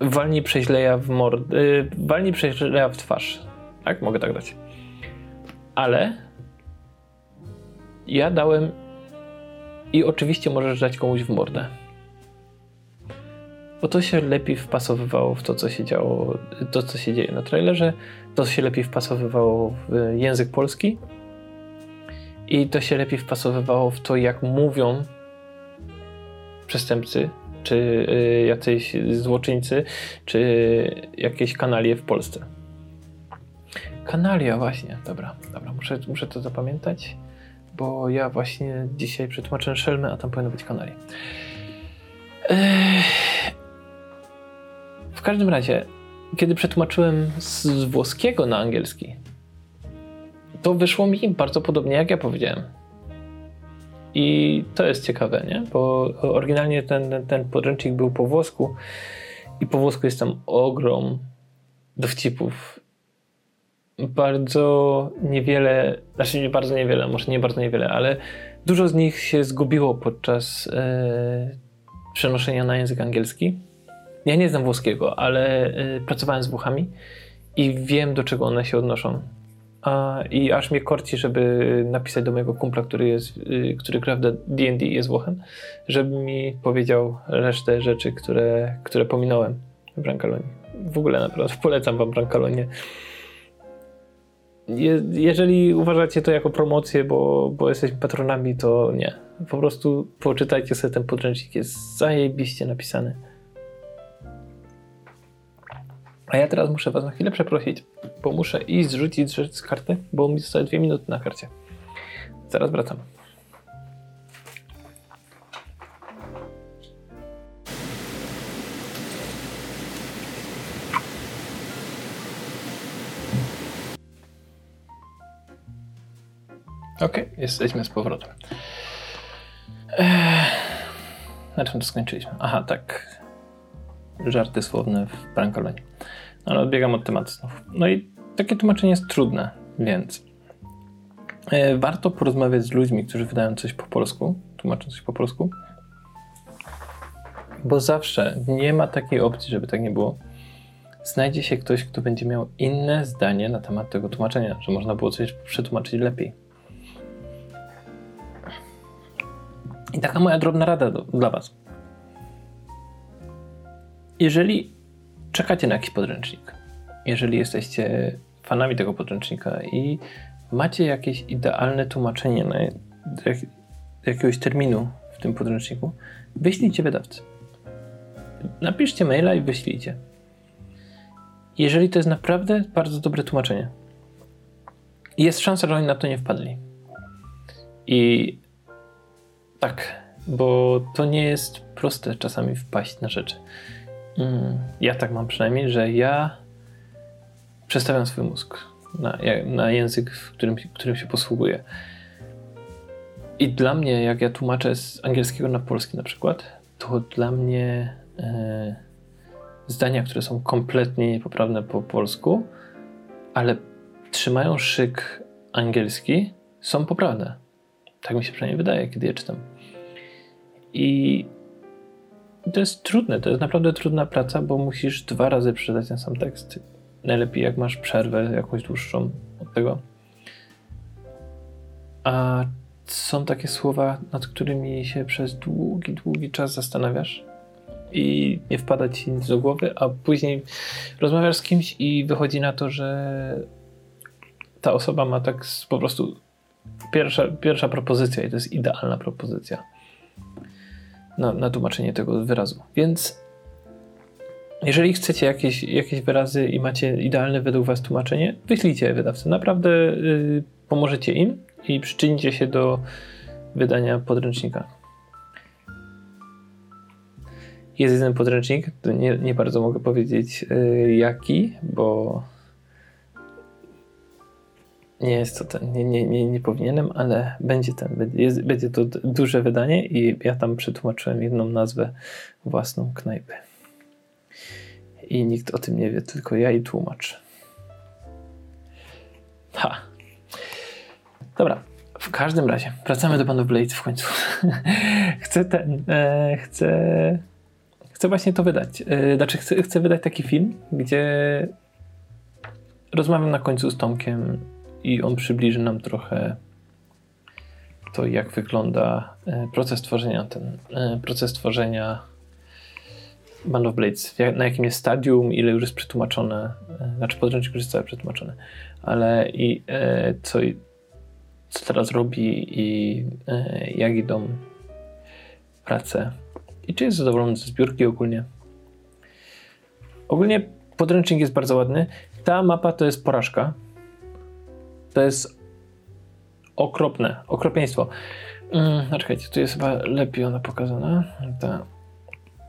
walnij przeźleja w mord, yy, walnij przeźleja w twarz. Tak? Mogę tak dać. Ale ja dałem i oczywiście możesz dać komuś w mordę. Bo to się lepiej wpasowywało w to, co się działo, to, co się dzieje na trailerze. To się lepiej wpasowywało w język polski. I to się lepiej wpasowywało w to, jak mówią przestępcy, czy y, jacyś złoczyńcy, czy jakieś kanalie w Polsce. Kanalia, właśnie. Dobra, dobra, muszę, muszę to zapamiętać bo ja właśnie dzisiaj przetłumaczyłem Szelmy, a tam powinno być Kanari. W każdym razie, kiedy przetłumaczyłem z włoskiego na angielski, to wyszło mi bardzo podobnie, jak ja powiedziałem. I to jest ciekawe, nie? Bo oryginalnie ten, ten podręcznik był po włosku i po włosku jest tam ogrom dowcipów bardzo niewiele, znaczy nie bardzo niewiele, może nie bardzo niewiele, ale dużo z nich się zgubiło podczas e, przenoszenia na język angielski. Ja nie znam włoskiego, ale e, pracowałem z Włochami i wiem, do czego one się odnoszą. A, I aż mnie korci, żeby napisać do mojego kumpla, który, jest, y, który gra w D&D jest Włochem, żeby mi powiedział resztę rzeczy, które, które pominąłem w Brancalonie. W ogóle naprawdę polecam wam Brancalonie je, jeżeli uważacie to jako promocję, bo, bo jesteśmy patronami, to nie. Po prostu poczytajcie sobie ten podręcznik, jest zajebiście napisany. A ja teraz muszę was na chwilę przeprosić, bo muszę iść zrzucić rzecz z karty, bo mi zostały dwie minuty na karcie. Zaraz wracam. Okay, jesteśmy z powrotem. Na czym to skończyliśmy? Aha, tak. Żarty słowne w brankolenie. No, ale odbiegam od tematu znów. No i takie tłumaczenie jest trudne, więc e, warto porozmawiać z ludźmi, którzy wydają coś po polsku, tłumaczą coś po polsku, bo zawsze nie ma takiej opcji, żeby tak nie było. Znajdzie się ktoś, kto będzie miał inne zdanie na temat tego tłumaczenia, że można było coś przetłumaczyć lepiej. I taka moja drobna rada do, dla Was. Jeżeli czekacie na jakiś podręcznik, jeżeli jesteście fanami tego podręcznika i macie jakieś idealne tłumaczenie na jak, jakiegoś terminu w tym podręczniku, wyślijcie wydawcy. Napiszcie maila i wyślijcie. Jeżeli to jest naprawdę bardzo dobre tłumaczenie, jest szansa, że oni na to nie wpadli. I tak, bo to nie jest proste czasami wpaść na rzeczy. Mm, ja tak mam przynajmniej, że ja przestawiam swój mózg na, na język, w którym, którym się posługuję. I dla mnie, jak ja tłumaczę z angielskiego na polski na przykład, to dla mnie e, zdania, które są kompletnie niepoprawne po polsku, ale trzymają szyk angielski, są poprawne. Tak mi się przynajmniej wydaje, kiedy je czytam. I to jest trudne, to jest naprawdę trudna praca, bo musisz dwa razy przeczytać ten sam tekst. Najlepiej jak masz przerwę jakąś dłuższą od tego. A są takie słowa, nad którymi się przez długi, długi czas zastanawiasz i nie wpada ci nic do głowy, a później rozmawiasz z kimś i wychodzi na to, że ta osoba ma tak po prostu pierwsza, pierwsza propozycja i to jest idealna propozycja na, na tłumaczenie tego wyrazu. Więc jeżeli chcecie jakieś, jakieś wyrazy i macie idealne według Was tłumaczenie, wyślijcie wydawcy. Naprawdę yy, pomożecie im i przyczynicie się do wydania podręcznika. Jest jeden podręcznik, nie, nie bardzo mogę powiedzieć yy, jaki, bo nie jest to ten, nie, nie, nie, nie powinienem, ale będzie ten, jest, będzie to duże wydanie i ja tam przetłumaczyłem jedną nazwę własną knajpy. I nikt o tym nie wie, tylko ja i tłumacz. Ha. Dobra, w każdym razie, wracamy do Band Blade w końcu. chcę ten, e, chcę, chcę właśnie to wydać. E, znaczy, chcę, chcę wydać taki film, gdzie rozmawiam na końcu z Tomkiem i on przybliży nam trochę to, jak wygląda e, proces tworzenia ten, e, proces tworzenia Band of Blades, na jakim jest stadium, ile już jest przetłumaczone, e, znaczy podręcznik już jest całe przetłumaczone, ale i co, co teraz robi i jak idą prace i czy jest zadowolony ze zbiórki ogólnie. Ogólnie podręcznik jest bardzo ładny. Ta mapa to jest porażka, to jest okropne, okropieństwo. Hmm, czekajcie, tu jest chyba lepiej ona pokazana. Ta.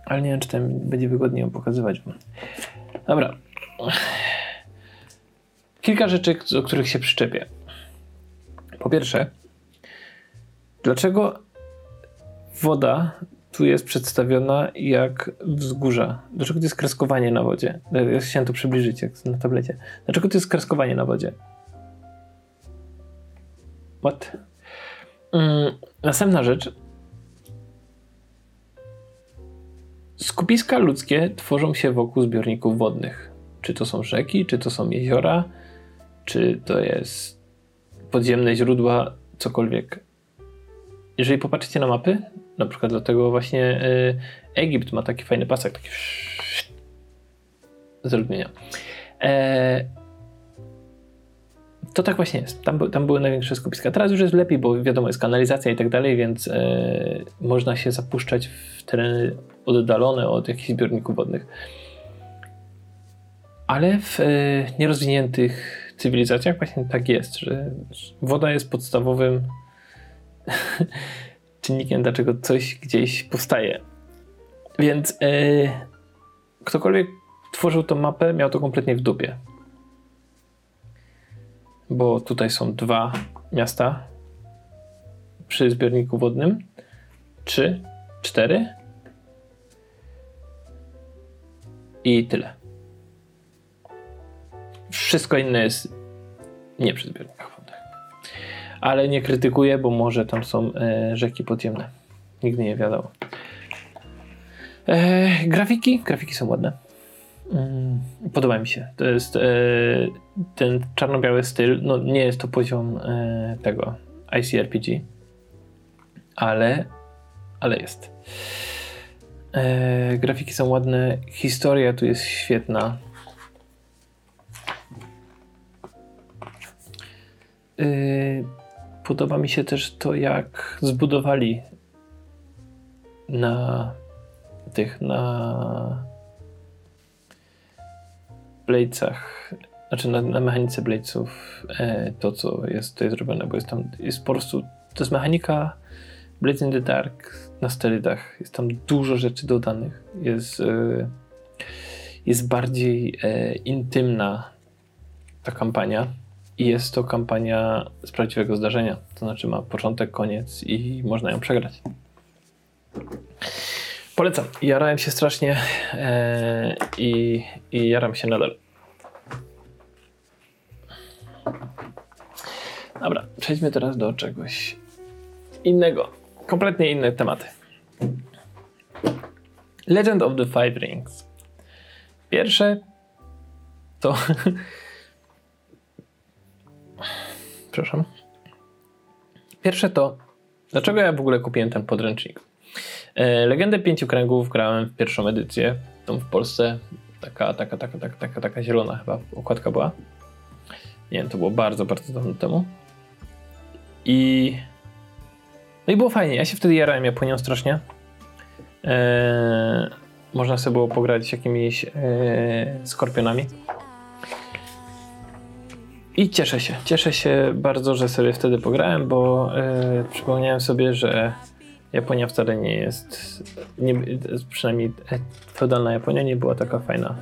Ale nie wiem, czy tam będzie wygodniej ją pokazywać. Dobra. Kilka rzeczy, do których się przyczepię. Po pierwsze, dlaczego woda tu jest przedstawiona jak wzgórza? Dlaczego to jest kreskowanie na wodzie? Ja chciałem to przybliżyć jak na tablecie. Dlaczego to jest kreskowanie na wodzie? What? Mm, następna rzecz. Skupiska ludzkie tworzą się wokół zbiorników wodnych. Czy to są rzeki, czy to są jeziora, czy to jest podziemne źródła, cokolwiek. Jeżeli popatrzycie na mapy, na przykład dlatego właśnie y, Egipt ma taki fajny pasek, taki. E, to tak właśnie jest. Tam, tam były największe skupiska. Teraz już jest lepiej, bo wiadomo, jest kanalizacja i tak dalej, więc e, można się zapuszczać w tereny oddalone od jakichś zbiorników wodnych. Ale w e, nierozwiniętych cywilizacjach właśnie tak jest, że woda jest podstawowym czynnikiem, dlaczego coś gdzieś powstaje. Więc e, ktokolwiek tworzył tą mapę, miał to kompletnie w dupie bo tutaj są dwa miasta przy zbiorniku wodnym. Trzy, cztery i tyle. Wszystko inne jest nie przy zbiornikach wodnych. Ale nie krytykuję, bo może tam są e, rzeki podziemne. Nigdy nie wiadomo. E, grafiki? Grafiki są ładne. Mm, podoba mi się. To jest e, ten czarno-biały styl. No, nie jest to poziom e, tego ICRPG, ale, ale jest. E, grafiki są ładne, historia tu jest świetna. Podoba mi się też to, jak zbudowali na tych, na Bladesach, znaczy na, na mechanice Bladesów e, to, co jest tutaj zrobione, bo jest tam, jest po prostu, to jest mechanika Blades in the Dark na sterydach. Jest tam dużo rzeczy dodanych. Jest, e, jest bardziej e, intymna ta kampania i jest to kampania z prawdziwego zdarzenia. To znaczy ma początek, koniec i można ją przegrać. Polecam. Jarałem się strasznie e, i, i jaram się nadal. Dobra, przejdźmy teraz do czegoś innego. Kompletnie inne tematy. Legend of the Five Rings. Pierwsze to. Przepraszam. Pierwsze to. Dlaczego ja w ogóle kupiłem ten podręcznik? E, Legendę Pięciu Kręgów grałem w pierwszą edycję, tą w Polsce. Taka, taka, taka, taka, taka, taka zielona chyba okładka była. Nie wiem, to było bardzo, bardzo dawno temu. I. No i było fajnie. Ja się wtedy jarałem Japonią strasznie. Eee, można sobie było pograć jakimiś eee, skorpionami. I cieszę się. Cieszę się bardzo, że sobie wtedy pograłem, bo e, przypomniałem sobie, że Japonia wcale nie jest, nie, przynajmniej feudalna Japonia nie była taka fajna.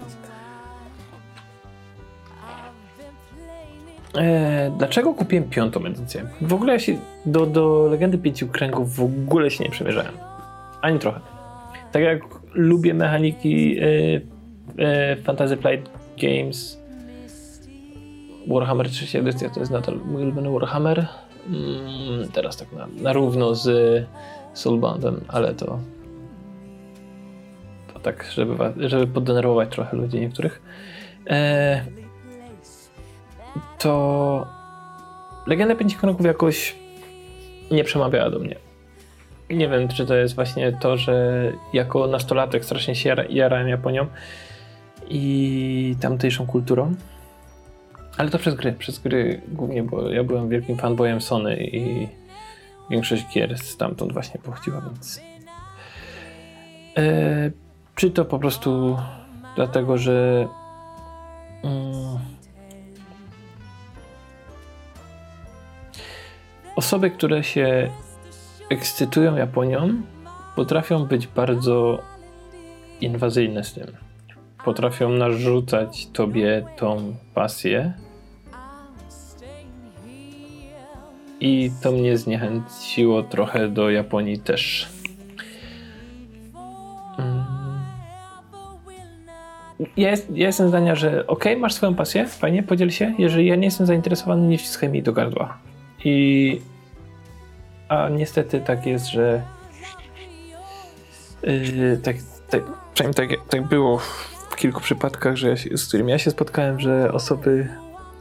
E, dlaczego kupiłem piątą edycję? W ogóle ja się do, do Legendy Pięciu Kręgów w ogóle się nie przemierzałem. Ani trochę. Tak jak lubię mechaniki e, e, Fantasy Flight Games, Warhammer 3 edycja to jest nadal mój ulubiony Warhammer. Mm, teraz tak na, na równo z Soulboundem, ale to to tak, żeby, żeby poddenerwować trochę ludzi niektórych. E, to Legenda Pięciu Kroków jakoś nie przemawiała do mnie. Nie wiem, czy to jest właśnie to, że jako nastolatek strasznie się jarałem Japonią i tamtejszą kulturą. Ale to przez gry, przez gry głównie, bo ja byłem wielkim fanboyem Sony i większość gier stamtąd właśnie pochodziła, więc... E, czy to po prostu dlatego, że mm, osoby, które się ekscytują Japonią, potrafią być bardzo inwazyjne z tym. Potrafią narzucać tobie tą pasję. I to mnie zniechęciło trochę do Japonii też. Mm. Ja, jest, ja jestem zdania, że ok, masz swoją pasję, fajnie, podziel się. Jeżeli ja nie jestem zainteresowany, nie wciskaj mi do gardła. I a niestety tak jest, że yy, tak, tak, przynajmniej tak, tak było w kilku przypadkach, że ja się, z którymi ja się spotkałem, że osoby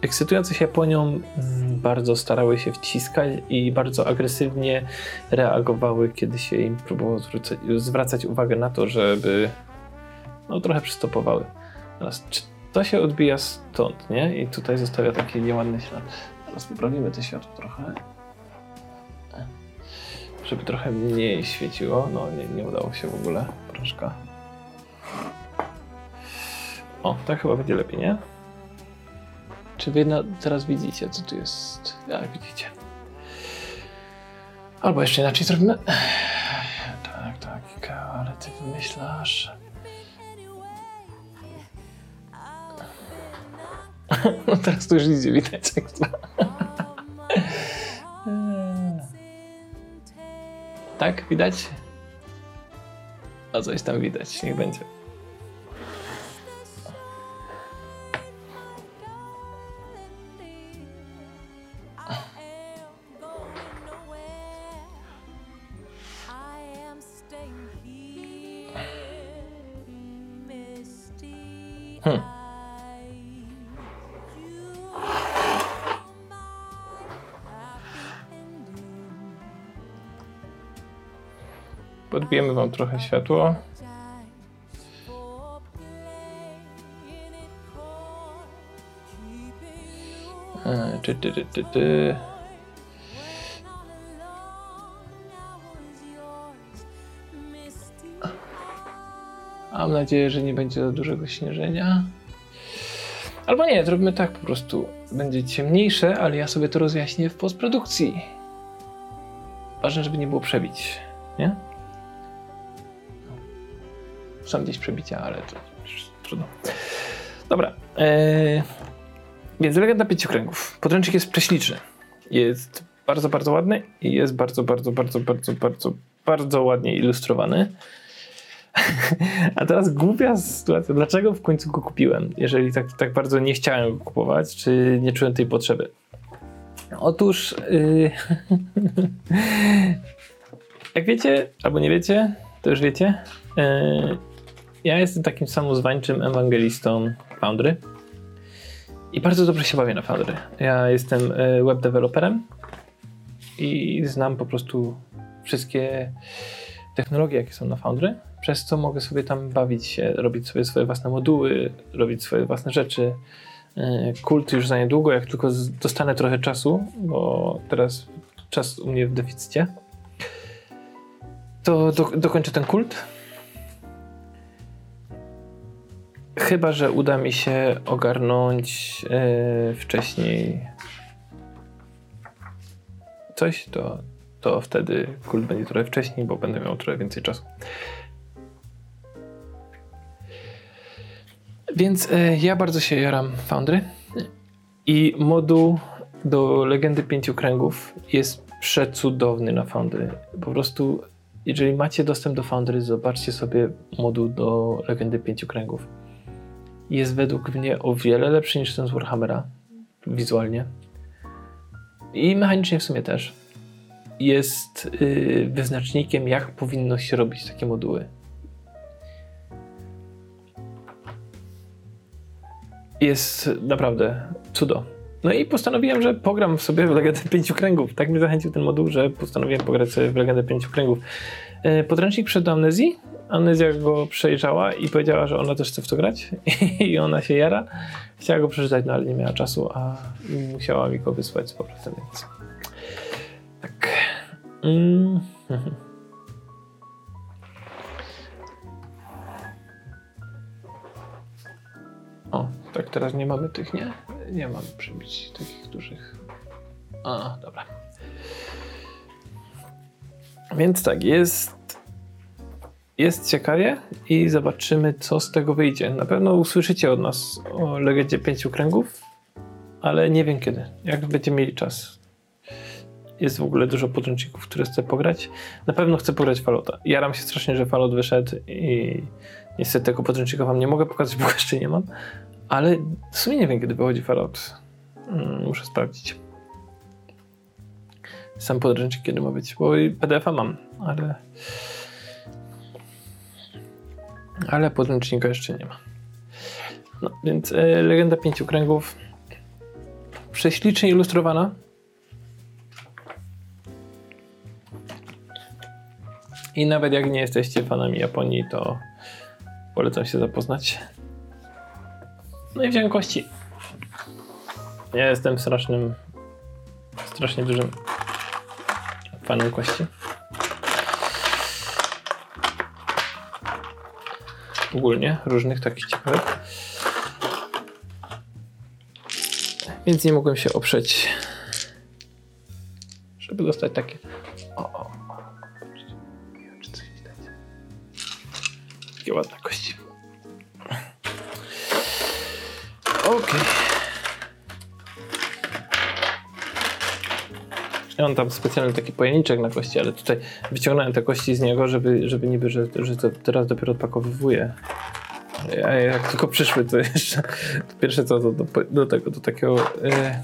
ekscytujące się Japonią bardzo starały się wciskać i bardzo agresywnie reagowały, kiedy się im próbowało zwracać, zwracać uwagę na to, żeby no, trochę przystopowały. Teraz, czy to się odbija stąd, nie? I tutaj zostawia taki nieładny ślad. Teraz poprawimy to światło trochę. Żeby trochę mniej świeciło. No, nie, nie udało się w ogóle. Troszkę. O, tak chyba będzie lepiej, nie? Czy wy teraz widzicie, co tu jest? Jak widzicie. Albo jeszcze inaczej zrobimy. Tak, tak, ale ty wymyślasz. No teraz to już nic nie widać ekstra. Tak, widać? A coś tam widać, niech będzie. Podbijemy wam trochę światło. E, ty, ty, ty, ty, ty. Mam nadzieję, że nie będzie za dużego śnieżenia. Albo nie, zrobimy tak po prostu. Będzie ciemniejsze, ale ja sobie to rozjaśnię w postprodukcji. Ważne, żeby nie było przebić, Są gdzieś przebicia, ale to trudno. Dobra. Eee, więc Legenda Pięciokręgów. Podręcznik jest prześliczny. Jest bardzo, bardzo ładny i jest bardzo, bardzo, bardzo, bardzo, bardzo, bardzo ładnie ilustrowany. A teraz głupia sytuacja. Dlaczego w końcu go kupiłem, jeżeli tak, tak bardzo nie chciałem go kupować, czy nie czułem tej potrzeby? Otóż, yy, jak wiecie, albo nie wiecie, to już wiecie, yy, ja jestem takim samozwańczym ewangelistą Foundry i bardzo dobrze się bawię na Foundry. Ja jestem e, web developerem i znam po prostu wszystkie technologie, jakie są na Foundry, przez co mogę sobie tam bawić się, robić sobie swoje własne moduły, robić swoje własne rzeczy. E, kult już za niedługo, jak tylko dostanę trochę czasu, bo teraz czas u mnie w deficycie, to do, dokończę ten kult Chyba, że uda mi się ogarnąć yy, wcześniej coś, to, to wtedy kult będzie trochę wcześniej, bo będę miał trochę więcej czasu. Więc yy, ja bardzo się jaram Foundry I moduł do Legendy Pięciu Kręgów jest przecudowny na Foundry. Po prostu, jeżeli macie dostęp do Foundry, zobaczcie sobie moduł do Legendy Pięciu Kręgów. Jest według mnie o wiele lepszy niż ten z Warhammera wizualnie. I mechanicznie w sumie też. Jest yy, wyznacznikiem, jak powinno się robić takie moduły. Jest naprawdę cudo. No i postanowiłem, że pogram sobie w Legendę Pięciu Kręgów. Tak mnie zachęcił ten moduł, że postanowiłem pograć sobie w Legendę Pięciu Kręgów. Yy, podręcznik przed amnezji. Amnezja go przejrzała i powiedziała, że ona też chce w to grać. I ona się jara. Chciała go przeczytać, no ale nie miała czasu, a musiała mi go wysłać z powrotem, więc... Tak. Mm. O, tak teraz nie mamy tych, nie? Nie mamy przybić takich dużych. A, dobra. Więc tak, jest jest ciekawie i zobaczymy, co z tego wyjdzie. Na pewno usłyszycie od nas o Legendzie Pięciu Kręgów, ale nie wiem kiedy. Jak będziecie mieli czas. Jest w ogóle dużo podręczników, które chcę pograć. Na pewno chcę pograć Fallouta. Jaram się strasznie, że Fallout wyszedł i niestety tego podręcznika wam nie mogę pokazać, bo jeszcze nie mam. Ale w sumie nie wiem, kiedy wychodzi Fallout. Hmm, muszę sprawdzić. Sam podręcznik kiedy ma być, bo PDF-a mam, ale ale podręcznika jeszcze nie ma. No, więc e, Legenda Pięciu Kręgów prześlicznie ilustrowana. I nawet jak nie jesteście fanami Japonii, to polecam się zapoznać. No i wziąłem kości. Ja jestem strasznym, strasznie dużym fanem kości. Ogólnie, różnych takich ciekawych. Więc nie mogłem się oprzeć, żeby dostać takie. Tam specjalny taki pojemniczek na kości, ale tutaj wyciągnąłem te kości z niego, żeby, żeby niby, że, że to teraz dopiero odpakowywuję. A jak tylko przyszły, to jeszcze to pierwsze co do, do, do tego, do takiego e,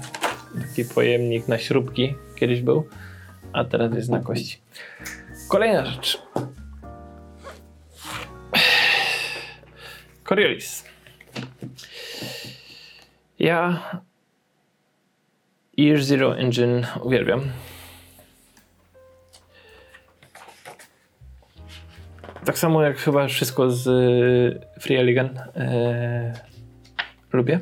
taki pojemnik na śrubki kiedyś był, a teraz jest na kości. Kolejna rzecz. Coriolis. Ja Year Zero Engine uwielbiam. Tak samo jak chyba wszystko z y, Free Alligan e, lubię.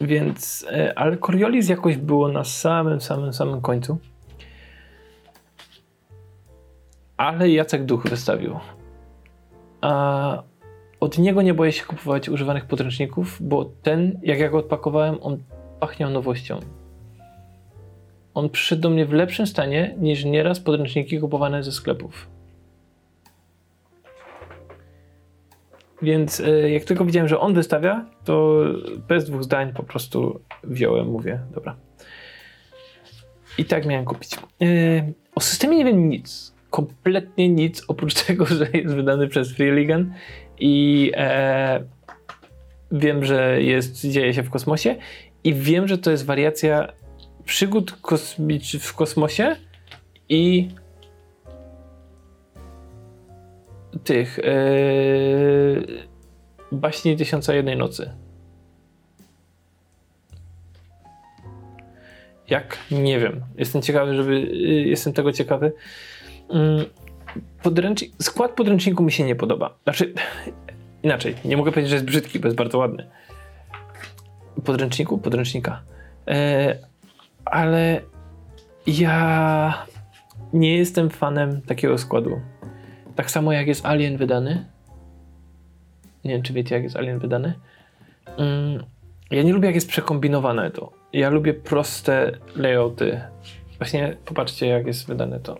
Więc, e, ale Coriolis jakoś było na samym, samym, samym końcu. Ale Jacek Duch wystawił. A od niego nie boję się kupować używanych podręczników, bo ten, jak ja go odpakowałem, on pachniał nowością. On przyszedł do mnie w lepszym stanie niż nieraz podręczniki kupowane ze sklepów. Więc e, jak tylko widziałem, że on wystawia, to bez dwóch zdań po prostu wziąłem, mówię, dobra. I tak miałem kupić. E, o systemie nie wiem nic. Kompletnie nic, oprócz tego, że jest wydany przez Freeligan i e, wiem, że jest, dzieje się w kosmosie i wiem, że to jest wariacja przygód kosmicz w kosmosie i tych e, baśni Tysiąca Jednej Nocy. Jak? Nie wiem. Jestem ciekawy, żeby. Jestem tego ciekawy. Mm, podręcznik, skład podręczniku mi się nie podoba. Znaczy, inaczej, nie mogę powiedzieć, że jest brzydki, bo jest bardzo ładny. Podręczniku? Podręcznika. E, ale ja nie jestem fanem takiego składu. Tak samo jak jest Alien wydany. Nie wiem, czy wiecie, jak jest Alien wydany. Mm, ja nie lubię, jak jest przekombinowane to. Ja lubię proste layouty. Właśnie popatrzcie, jak jest wydane to.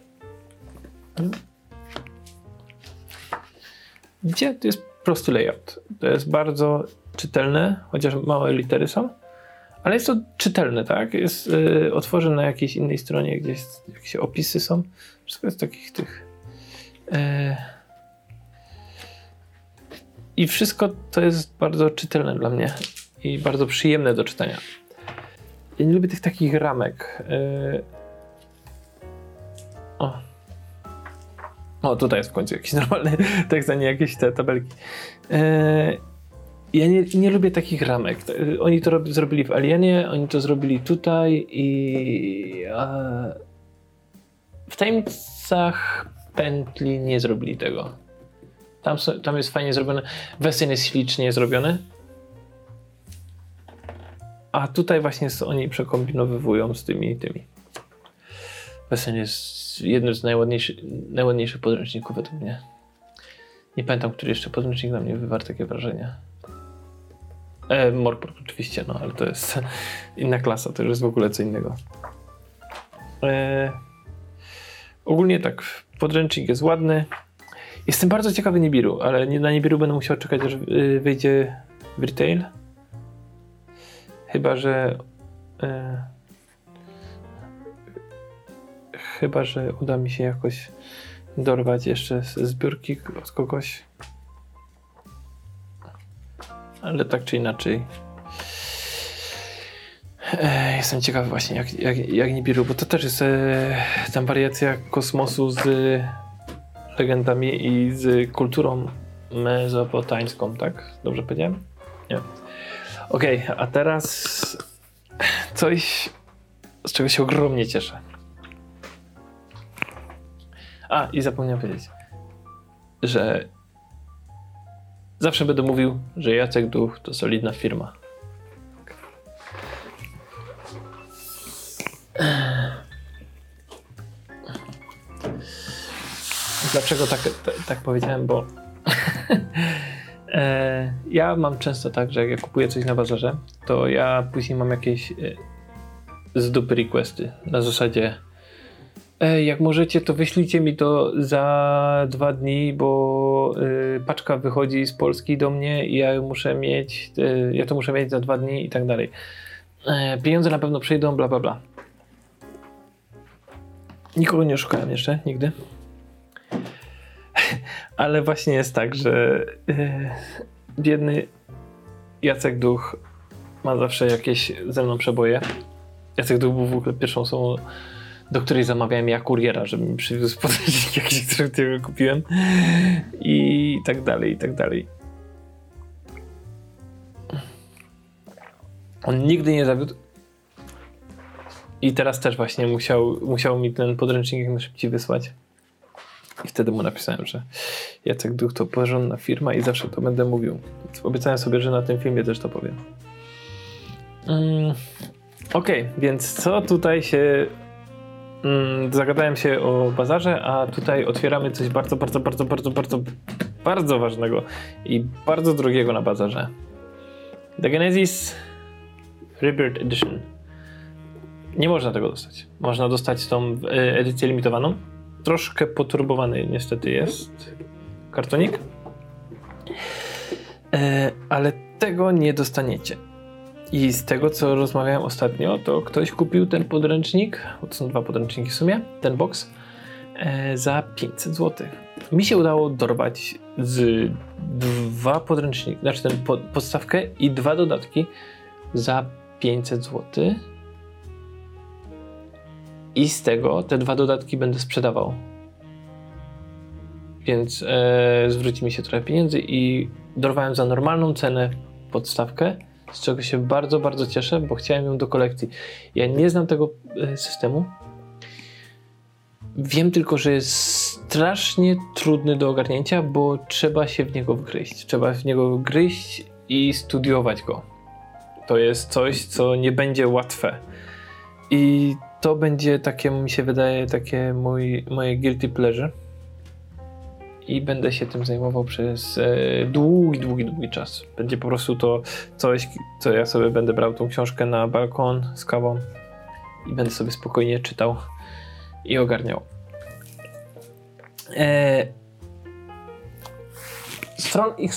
Gdzie to jest prosty layout. To jest bardzo czytelne, chociaż małe litery są. Ale jest to czytelne, tak? Jest, yy, otworzę na jakiejś innej stronie, gdzieś jakieś opisy są. Wszystko jest takich tych. Yy. I wszystko to jest bardzo czytelne dla mnie i bardzo przyjemne do czytania. Ja nie lubię tych takich ramek. Yy. O. O, tutaj jest w końcu jakiś normalny tekst, a nie jakieś te tabelki. Yy. Ja nie, nie lubię takich ramek. Oni to rob, zrobili w Alienie, oni to zrobili tutaj i e, w tajemnicach pętli nie zrobili tego. Tam, tam jest fajnie zrobione. Wesen jest ślicznie zrobiony. A tutaj właśnie oni przekombinowywują z tymi tymi. Wesen jest jednym z najładniejszych, najładniejszych podręczników według mnie. Nie pamiętam, który jeszcze podręcznik na mnie wywarł takie wrażenie. E, oczywiście, no ale to jest inna klasa, to już jest w ogóle co innego. E, ogólnie tak, podręcznik jest ładny. Jestem bardzo ciekawy Nibiru, ale na Nibiru będę musiał czekać, aż y, wyjdzie w retail. Chyba, że. E, chyba, że uda mi się jakoś dorwać jeszcze zbiórki od kogoś ale tak czy inaczej. E, jestem ciekawy właśnie jak, jak, jak Nibiru, bo to też jest e, tam wariacja kosmosu z legendami i z kulturą mezopotańską, tak? Dobrze powiedziałem? Nie. Okej, okay, a teraz coś, z czego się ogromnie cieszę. A, i zapomniałem powiedzieć, że Zawsze będę mówił, że Jacek Duch to solidna firma. Dlaczego tak, tak powiedziałem? Bo e, ja mam często tak, że jak ja kupuję coś na bazarze, to ja później mam jakieś e, z dupy requesty. Na zasadzie Jak możecie, to wyślijcie mi to za dwa dni, bo y, paczka wychodzi z Polski do mnie i ja muszę mieć, y, ja to muszę mieć za dwa dni i tak dalej. E, pieniądze na pewno przyjdą, bla bla bla. Nikogo nie szukałem jeszcze, nigdy. Ale właśnie jest tak, że y, biedny Jacek Duch ma zawsze jakieś ze mną przeboje. Jacek Duch był w ogóle pierwszą osobą do której zamawiałem ja kuriera, żeby mi przywiózł podręcznik jakiś, który kupiłem i tak dalej, i tak dalej. On nigdy nie zawiódł i teraz też właśnie musiał, musiał mi ten podręcznik jak najszybciej wysłać. I wtedy mu napisałem, że Jacek Duch to porządna firma i zawsze to będę mówił. Obiecałem sobie, że na tym filmie też to powiem. Mm, Okej, okay, więc co tutaj się zagadałem się o bazarze, a tutaj otwieramy coś bardzo, bardzo, bardzo, bardzo, bardzo, bardzo ważnego i bardzo drogiego na bazarze. The Genesis Rebirth Edition. Nie można tego dostać. Można dostać tą e, edycję limitowaną. Troszkę poturbowany niestety jest kartonik. E, ale tego nie dostaniecie. I z tego, co rozmawiałem ostatnio, to ktoś kupił ten podręcznik, to są dwa podręczniki w sumie, ten box, e, za 500 zł. Mi się udało dorwać z dwa podręczniki, znaczy ten pod, podstawkę i dwa dodatki za 500 zł. I z tego te dwa dodatki będę sprzedawał. Więc e, zwróci mi się trochę pieniędzy i dorwałem za normalną cenę podstawkę z czego się bardzo, bardzo cieszę, bo chciałem ją do kolekcji. Ja nie znam tego e, systemu. Wiem tylko, że jest strasznie trudny do ogarnięcia, bo trzeba się w niego wgryźć. Trzeba w niego wgryźć i studiować go. To jest coś, co nie będzie łatwe. I to będzie takie, mi się wydaje, takie mój, moje guilty pleasure i będę się tym zajmował przez e, długi, długi, długi czas. Będzie po prostu to coś, co ja sobie będę brał tą książkę na balkon z kawą i będę sobie spokojnie czytał i ogarniał. E, stron ich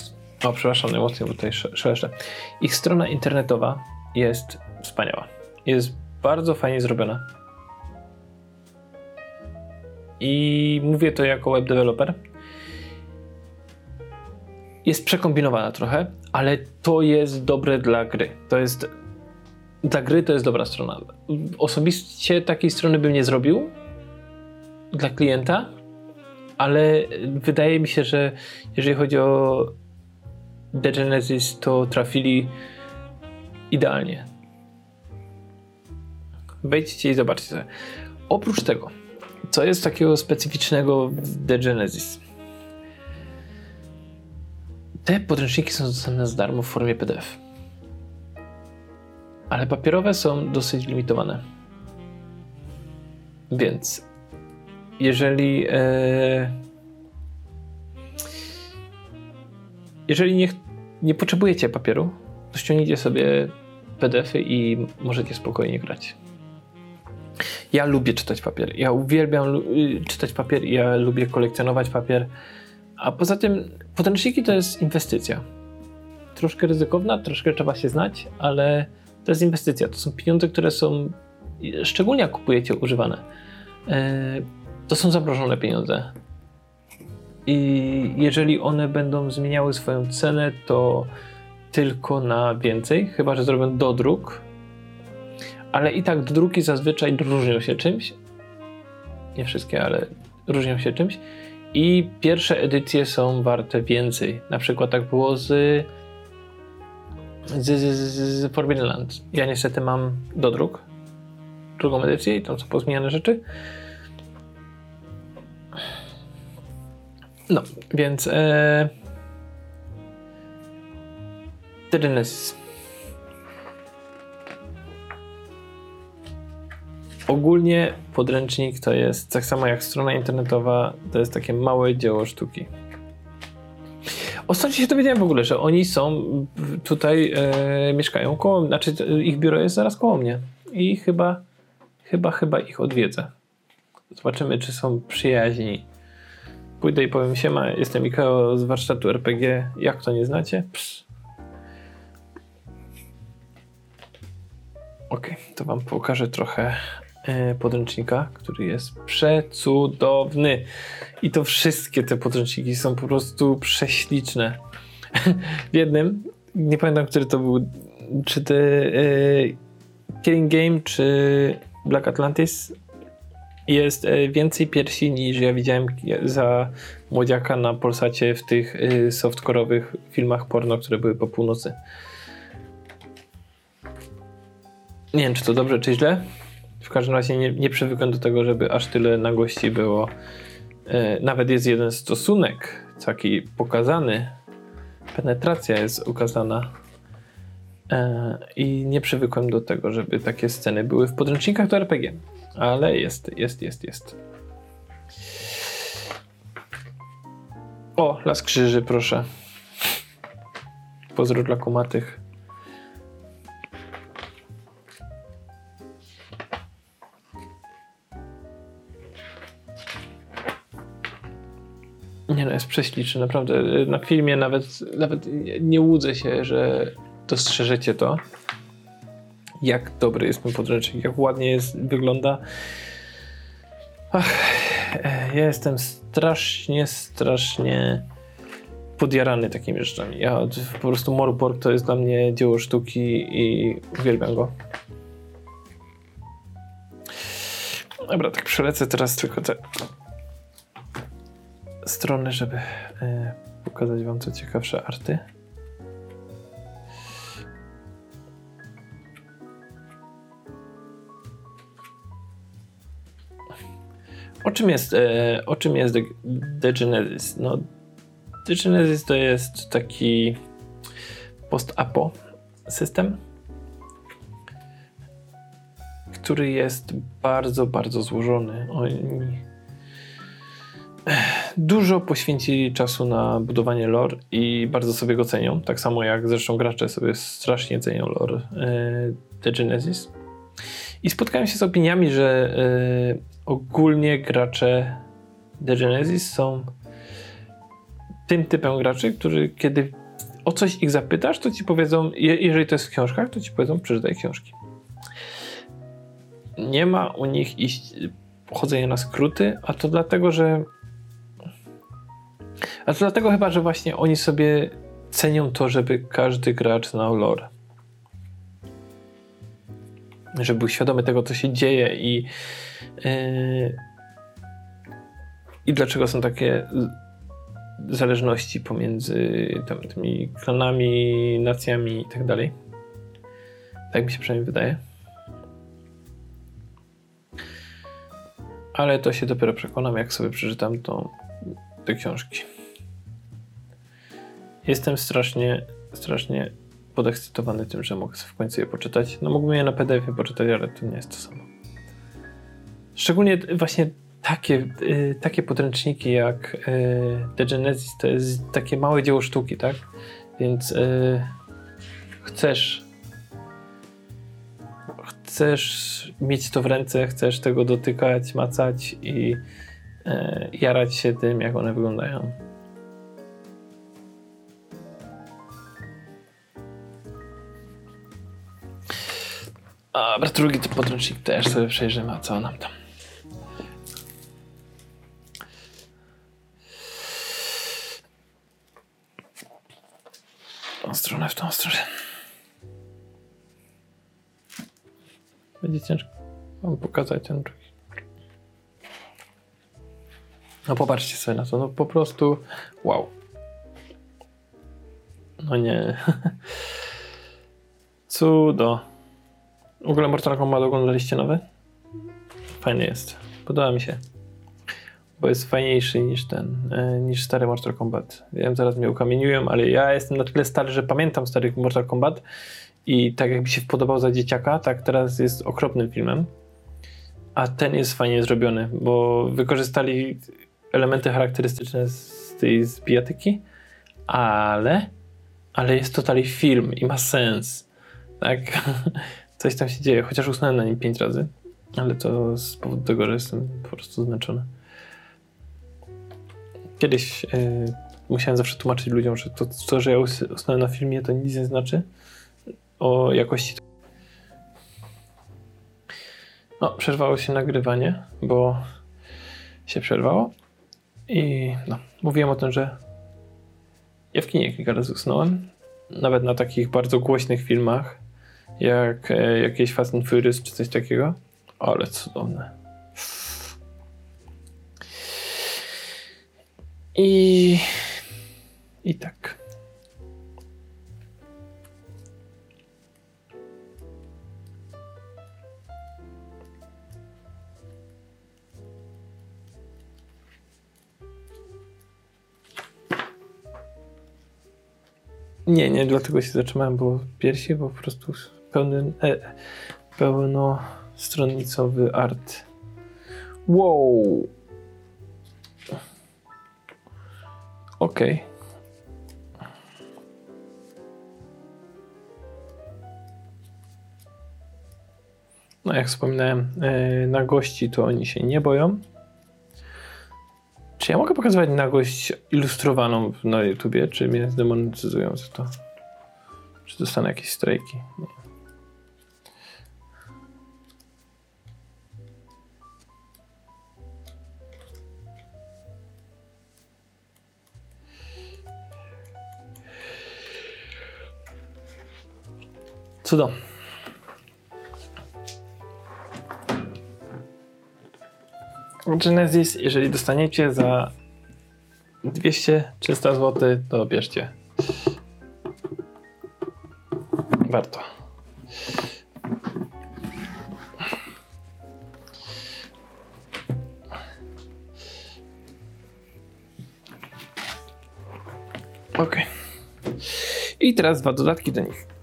O, przepraszam bo tutaj szeleszczę. Ich strona internetowa jest wspaniała. Jest bardzo fajnie zrobiona. I mówię to jako web developer. Jest przekombinowana trochę, ale to jest dobre dla gry. To jest dla gry to jest dobra strona. Osobiście takiej strony bym nie zrobił dla klienta, ale wydaje mi się, że jeżeli chodzi o The Genesis, to trafili idealnie. Wejdźcie i zobaczcie. Oprócz tego, co jest takiego specyficznego w The Genesis? Te podręczniki są dostępne za darmo w formie PDF. Ale papierowe są dosyć limitowane. Więc jeżeli e, jeżeli nie, nie potrzebujecie papieru, to ściągnijcie sobie PDFy i możecie spokojnie grać. Ja lubię czytać papier. Ja uwielbiam y, czytać papier i ja lubię kolekcjonować papier. A poza tym podręczniki to jest inwestycja. Troszkę ryzykowna, troszkę trzeba się znać, ale to jest inwestycja. To są pieniądze, które są, szczególnie jak kupujecie używane, e, to są zamrożone pieniądze. I jeżeli one będą zmieniały swoją cenę, to tylko na więcej, chyba że zrobią dodruk. Ale i tak dodruki zazwyczaj różnią się czymś. Nie wszystkie, ale różnią się czymś. I pierwsze edycje są warte więcej. Na przykład tak było z, z, z, z Forbidden Land. Ja niestety mam dodruk, drugą edycję i tam są pozmieniane rzeczy. No, więc e... The Genesis. Ogólnie podręcznik to jest tak samo jak strona internetowa, to jest takie małe dzieło sztuki. Ostatnio się dowiedziałem w ogóle, że oni są tutaj, e, mieszkają koło, znaczy ich biuro jest zaraz koło mnie i chyba, chyba, chyba ich odwiedzę. Zobaczymy, czy są przyjaźni pójdę i powiem siema, jestem Mikao z warsztatu RPG, jak to nie znacie? Ok, to wam pokażę trochę e, podręcznika, który jest przecudowny. I to wszystkie te podręczniki są po prostu prześliczne. w jednym, nie pamiętam, który to był, czy te e, Killing Game, czy Black Atlantis, jest e, więcej piersi niż ja widziałem za młodziaka na Polsacie w tych e, softcore'owych filmach porno, które były po północy. Nie wiem, czy to dobrze, czy źle. Każdym razie nie, nie przywykłem do tego, żeby aż tyle nagości było. E, nawet jest jeden stosunek taki pokazany. Penetracja jest ukazana. I nie przywykłem do tego, żeby takie sceny były w podręcznikach do RPG. Ale jest, jest, jest, jest. O, las krzyży, proszę. Pozdro dla kumatych. Prześliczny, naprawdę. Na filmie nawet, nawet nie łudzę się, że dostrzeżecie to jak dobry jest ten podręcznik, jak ładnie jest, wygląda. Ach, ja jestem strasznie, strasznie podjarany takimi rzeczami. Ja po prostu Morborg to jest dla mnie dzieło sztuki i uwielbiam go. Dobra, tak przelecę teraz tylko te strony, żeby e, pokazać wam co ciekawsze arty. O czym jest, e, o czym jest The, Genesis? No, The Genesis to jest taki post-apo system, który jest bardzo, bardzo złożony. Oni dużo poświęcili czasu na budowanie lore i bardzo sobie go cenią. Tak samo jak zresztą gracze sobie strasznie cenią lore e, The Genesis. I spotkałem się z opiniami, że e, ogólnie gracze The Genesis są tym typem graczy, którzy kiedy o coś ich zapytasz, to ci powiedzą, jeżeli to jest w książkach, to ci powiedzą, przeczytaj książki. Nie ma u nich iść chodzenia na skróty, a to dlatego, że a to dlatego chyba, że właśnie oni sobie cenią to, żeby każdy gracz znał lore. Żeby był świadomy tego, co się dzieje i yy, i dlaczego są takie zależności pomiędzy tam, tymi klanami, nacjami i tak dalej. Tak mi się przynajmniej wydaje. Ale to się dopiero przekonam, jak sobie przeczytam to, te książki. Jestem strasznie, strasznie podekscytowany tym, że mogę sobie w końcu je poczytać. No mógłbym je na PDF-ie poczytać, ale to nie jest to samo. Szczególnie właśnie takie, y, takie podręczniki jak y, The Genesis to jest takie małe dzieło sztuki, tak? Więc y, chcesz chcesz mieć to w ręce, chcesz tego dotykać, macać i y, jarać się tym, jak one wyglądają. A drugi podręcznik też sobie przejrzymy, a co nam tam. tą stronę, w tą stronę. Będzie ciężko wam pokazać ten drugi. No popatrzcie sobie na to, no po prostu wow. No nie. Cudo. W ogóle Mortal Kombat oglądaliście nowy? Fajny jest. Podoba mi się bo jest fajniejszy niż ten, e, niż stary Mortal Kombat. Wiem, zaraz mnie ukamieniują, ale ja jestem na tyle stary, że pamiętam stary Mortal Kombat i tak jakby się podobał za dzieciaka, tak teraz jest okropnym filmem. A ten jest fajnie zrobiony, bo wykorzystali elementy charakterystyczne z tej zbijatyki, ale, ale jest totalnie film i ma sens. Tak? Coś tam się dzieje, chociaż usnąłem na nim pięć razy, ale to z powodu tego, że jestem po prostu zmęczony. Kiedyś yy, musiałem zawsze tłumaczyć ludziom, że to, to, że ja usnąłem na filmie, to nic nie znaczy o jakości. No, przerwało się nagrywanie, bo się przerwało. I no, mówiłem o tym, że ja w kinie kilka razy usnąłem. Nawet na takich bardzo głośnych filmach, jak e, jakieś Fast and Furious czy coś takiego. Ale cudowne. I. I tak. Nie, nie, dlatego się zatrzymałem, bo piersi, bo po prostu pełny, e, pełnostronnicowy art. Wow! Ok. No jak wspominałem, e, na gości to oni się nie boją. Czy ja mogę pokazywać nagość ilustrowaną na YouTubie, czy mnie zdemonetyzują za to? Czy dostanę jakieś strajki? Nie. Cudo. Genesis, jeżeli dostaniecie za 200-300 zł, to bierzcie. Warto. Ok. I teraz dwa dodatki do nich.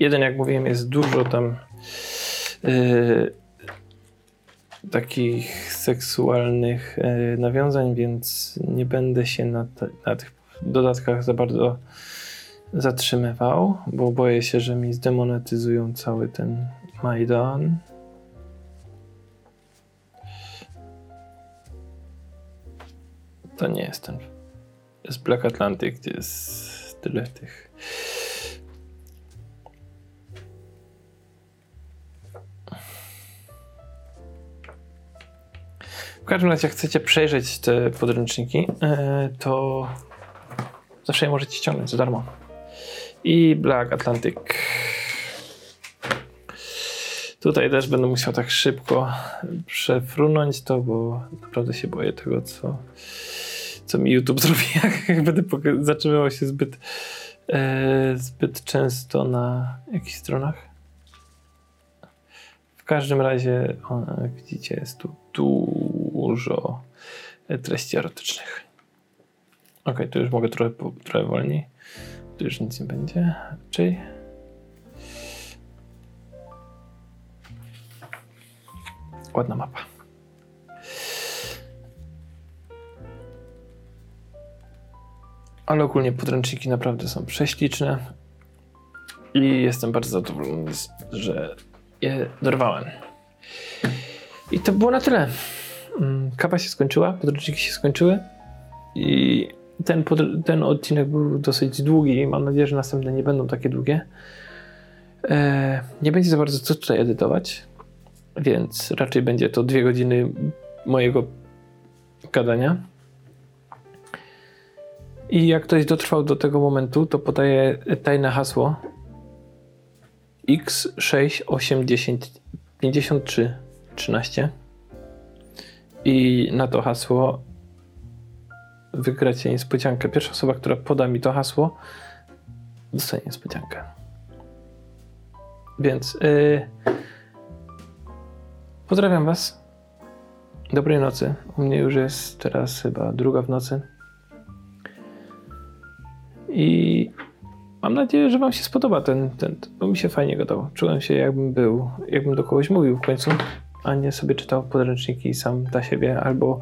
Jeden, jak mówiłem, jest dużo tam yy, takich seksualnych yy, nawiązań, więc nie będę się na, te, na tych dodatkach za bardzo zatrzymywał, bo boję się, że mi zdemonetyzują cały ten Majdan. To nie jest ten. z Black Atlantic, gdzie jest tyle tych. W każdym razie, jak chcecie przejrzeć te podręczniki, e, to zawsze je możecie ściągnąć za darmo. I Black Atlantic. Tutaj też będę musiał tak szybko przefrunąć to, bo naprawdę się boję tego, co, co mi YouTube zrobi, jak będę zatrzymywał się zbyt, e, zbyt często na jakichś stronach. W każdym razie, o, widzicie, jest tu dużo treści erotycznych. Ok, tu już mogę trochę, trochę wolniej. Tu już nic nie będzie raczej. Ładna mapa. Ale ogólnie podręczniki naprawdę są prześliczne i jestem bardzo zadowolony, że je dorwałem. I to było na tyle. Mm, kawa się skończyła, podręczniki się skończyły i ten, ten odcinek był dosyć długi. Mam nadzieję, że następne nie będą takie długie. E, nie będzie za bardzo co tutaj edytować, więc raczej będzie to dwie godziny mojego gadania. I jak ktoś dotrwał do tego momentu, to podaję tajne hasło x68105313 i na to hasło wygracie niespodziankę. Pierwsza osoba, która poda mi to hasło, dostanie niespodziankę. Więc yy, pozdrawiam Was. Dobrej nocy. U mnie już jest teraz chyba druga w nocy. I mam nadzieję, że Wam się spodoba ten, ten, bo mi się fajnie gadało. Czułem się jakbym był, jakbym do kogoś mówił w końcu a nie sobie czytał podręczniki sam dla siebie, albo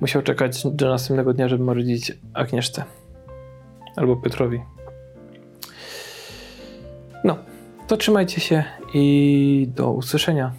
musiał czekać do następnego dnia, żeby marudzić Agnieszce albo Piotrowi. No, to trzymajcie się i do usłyszenia.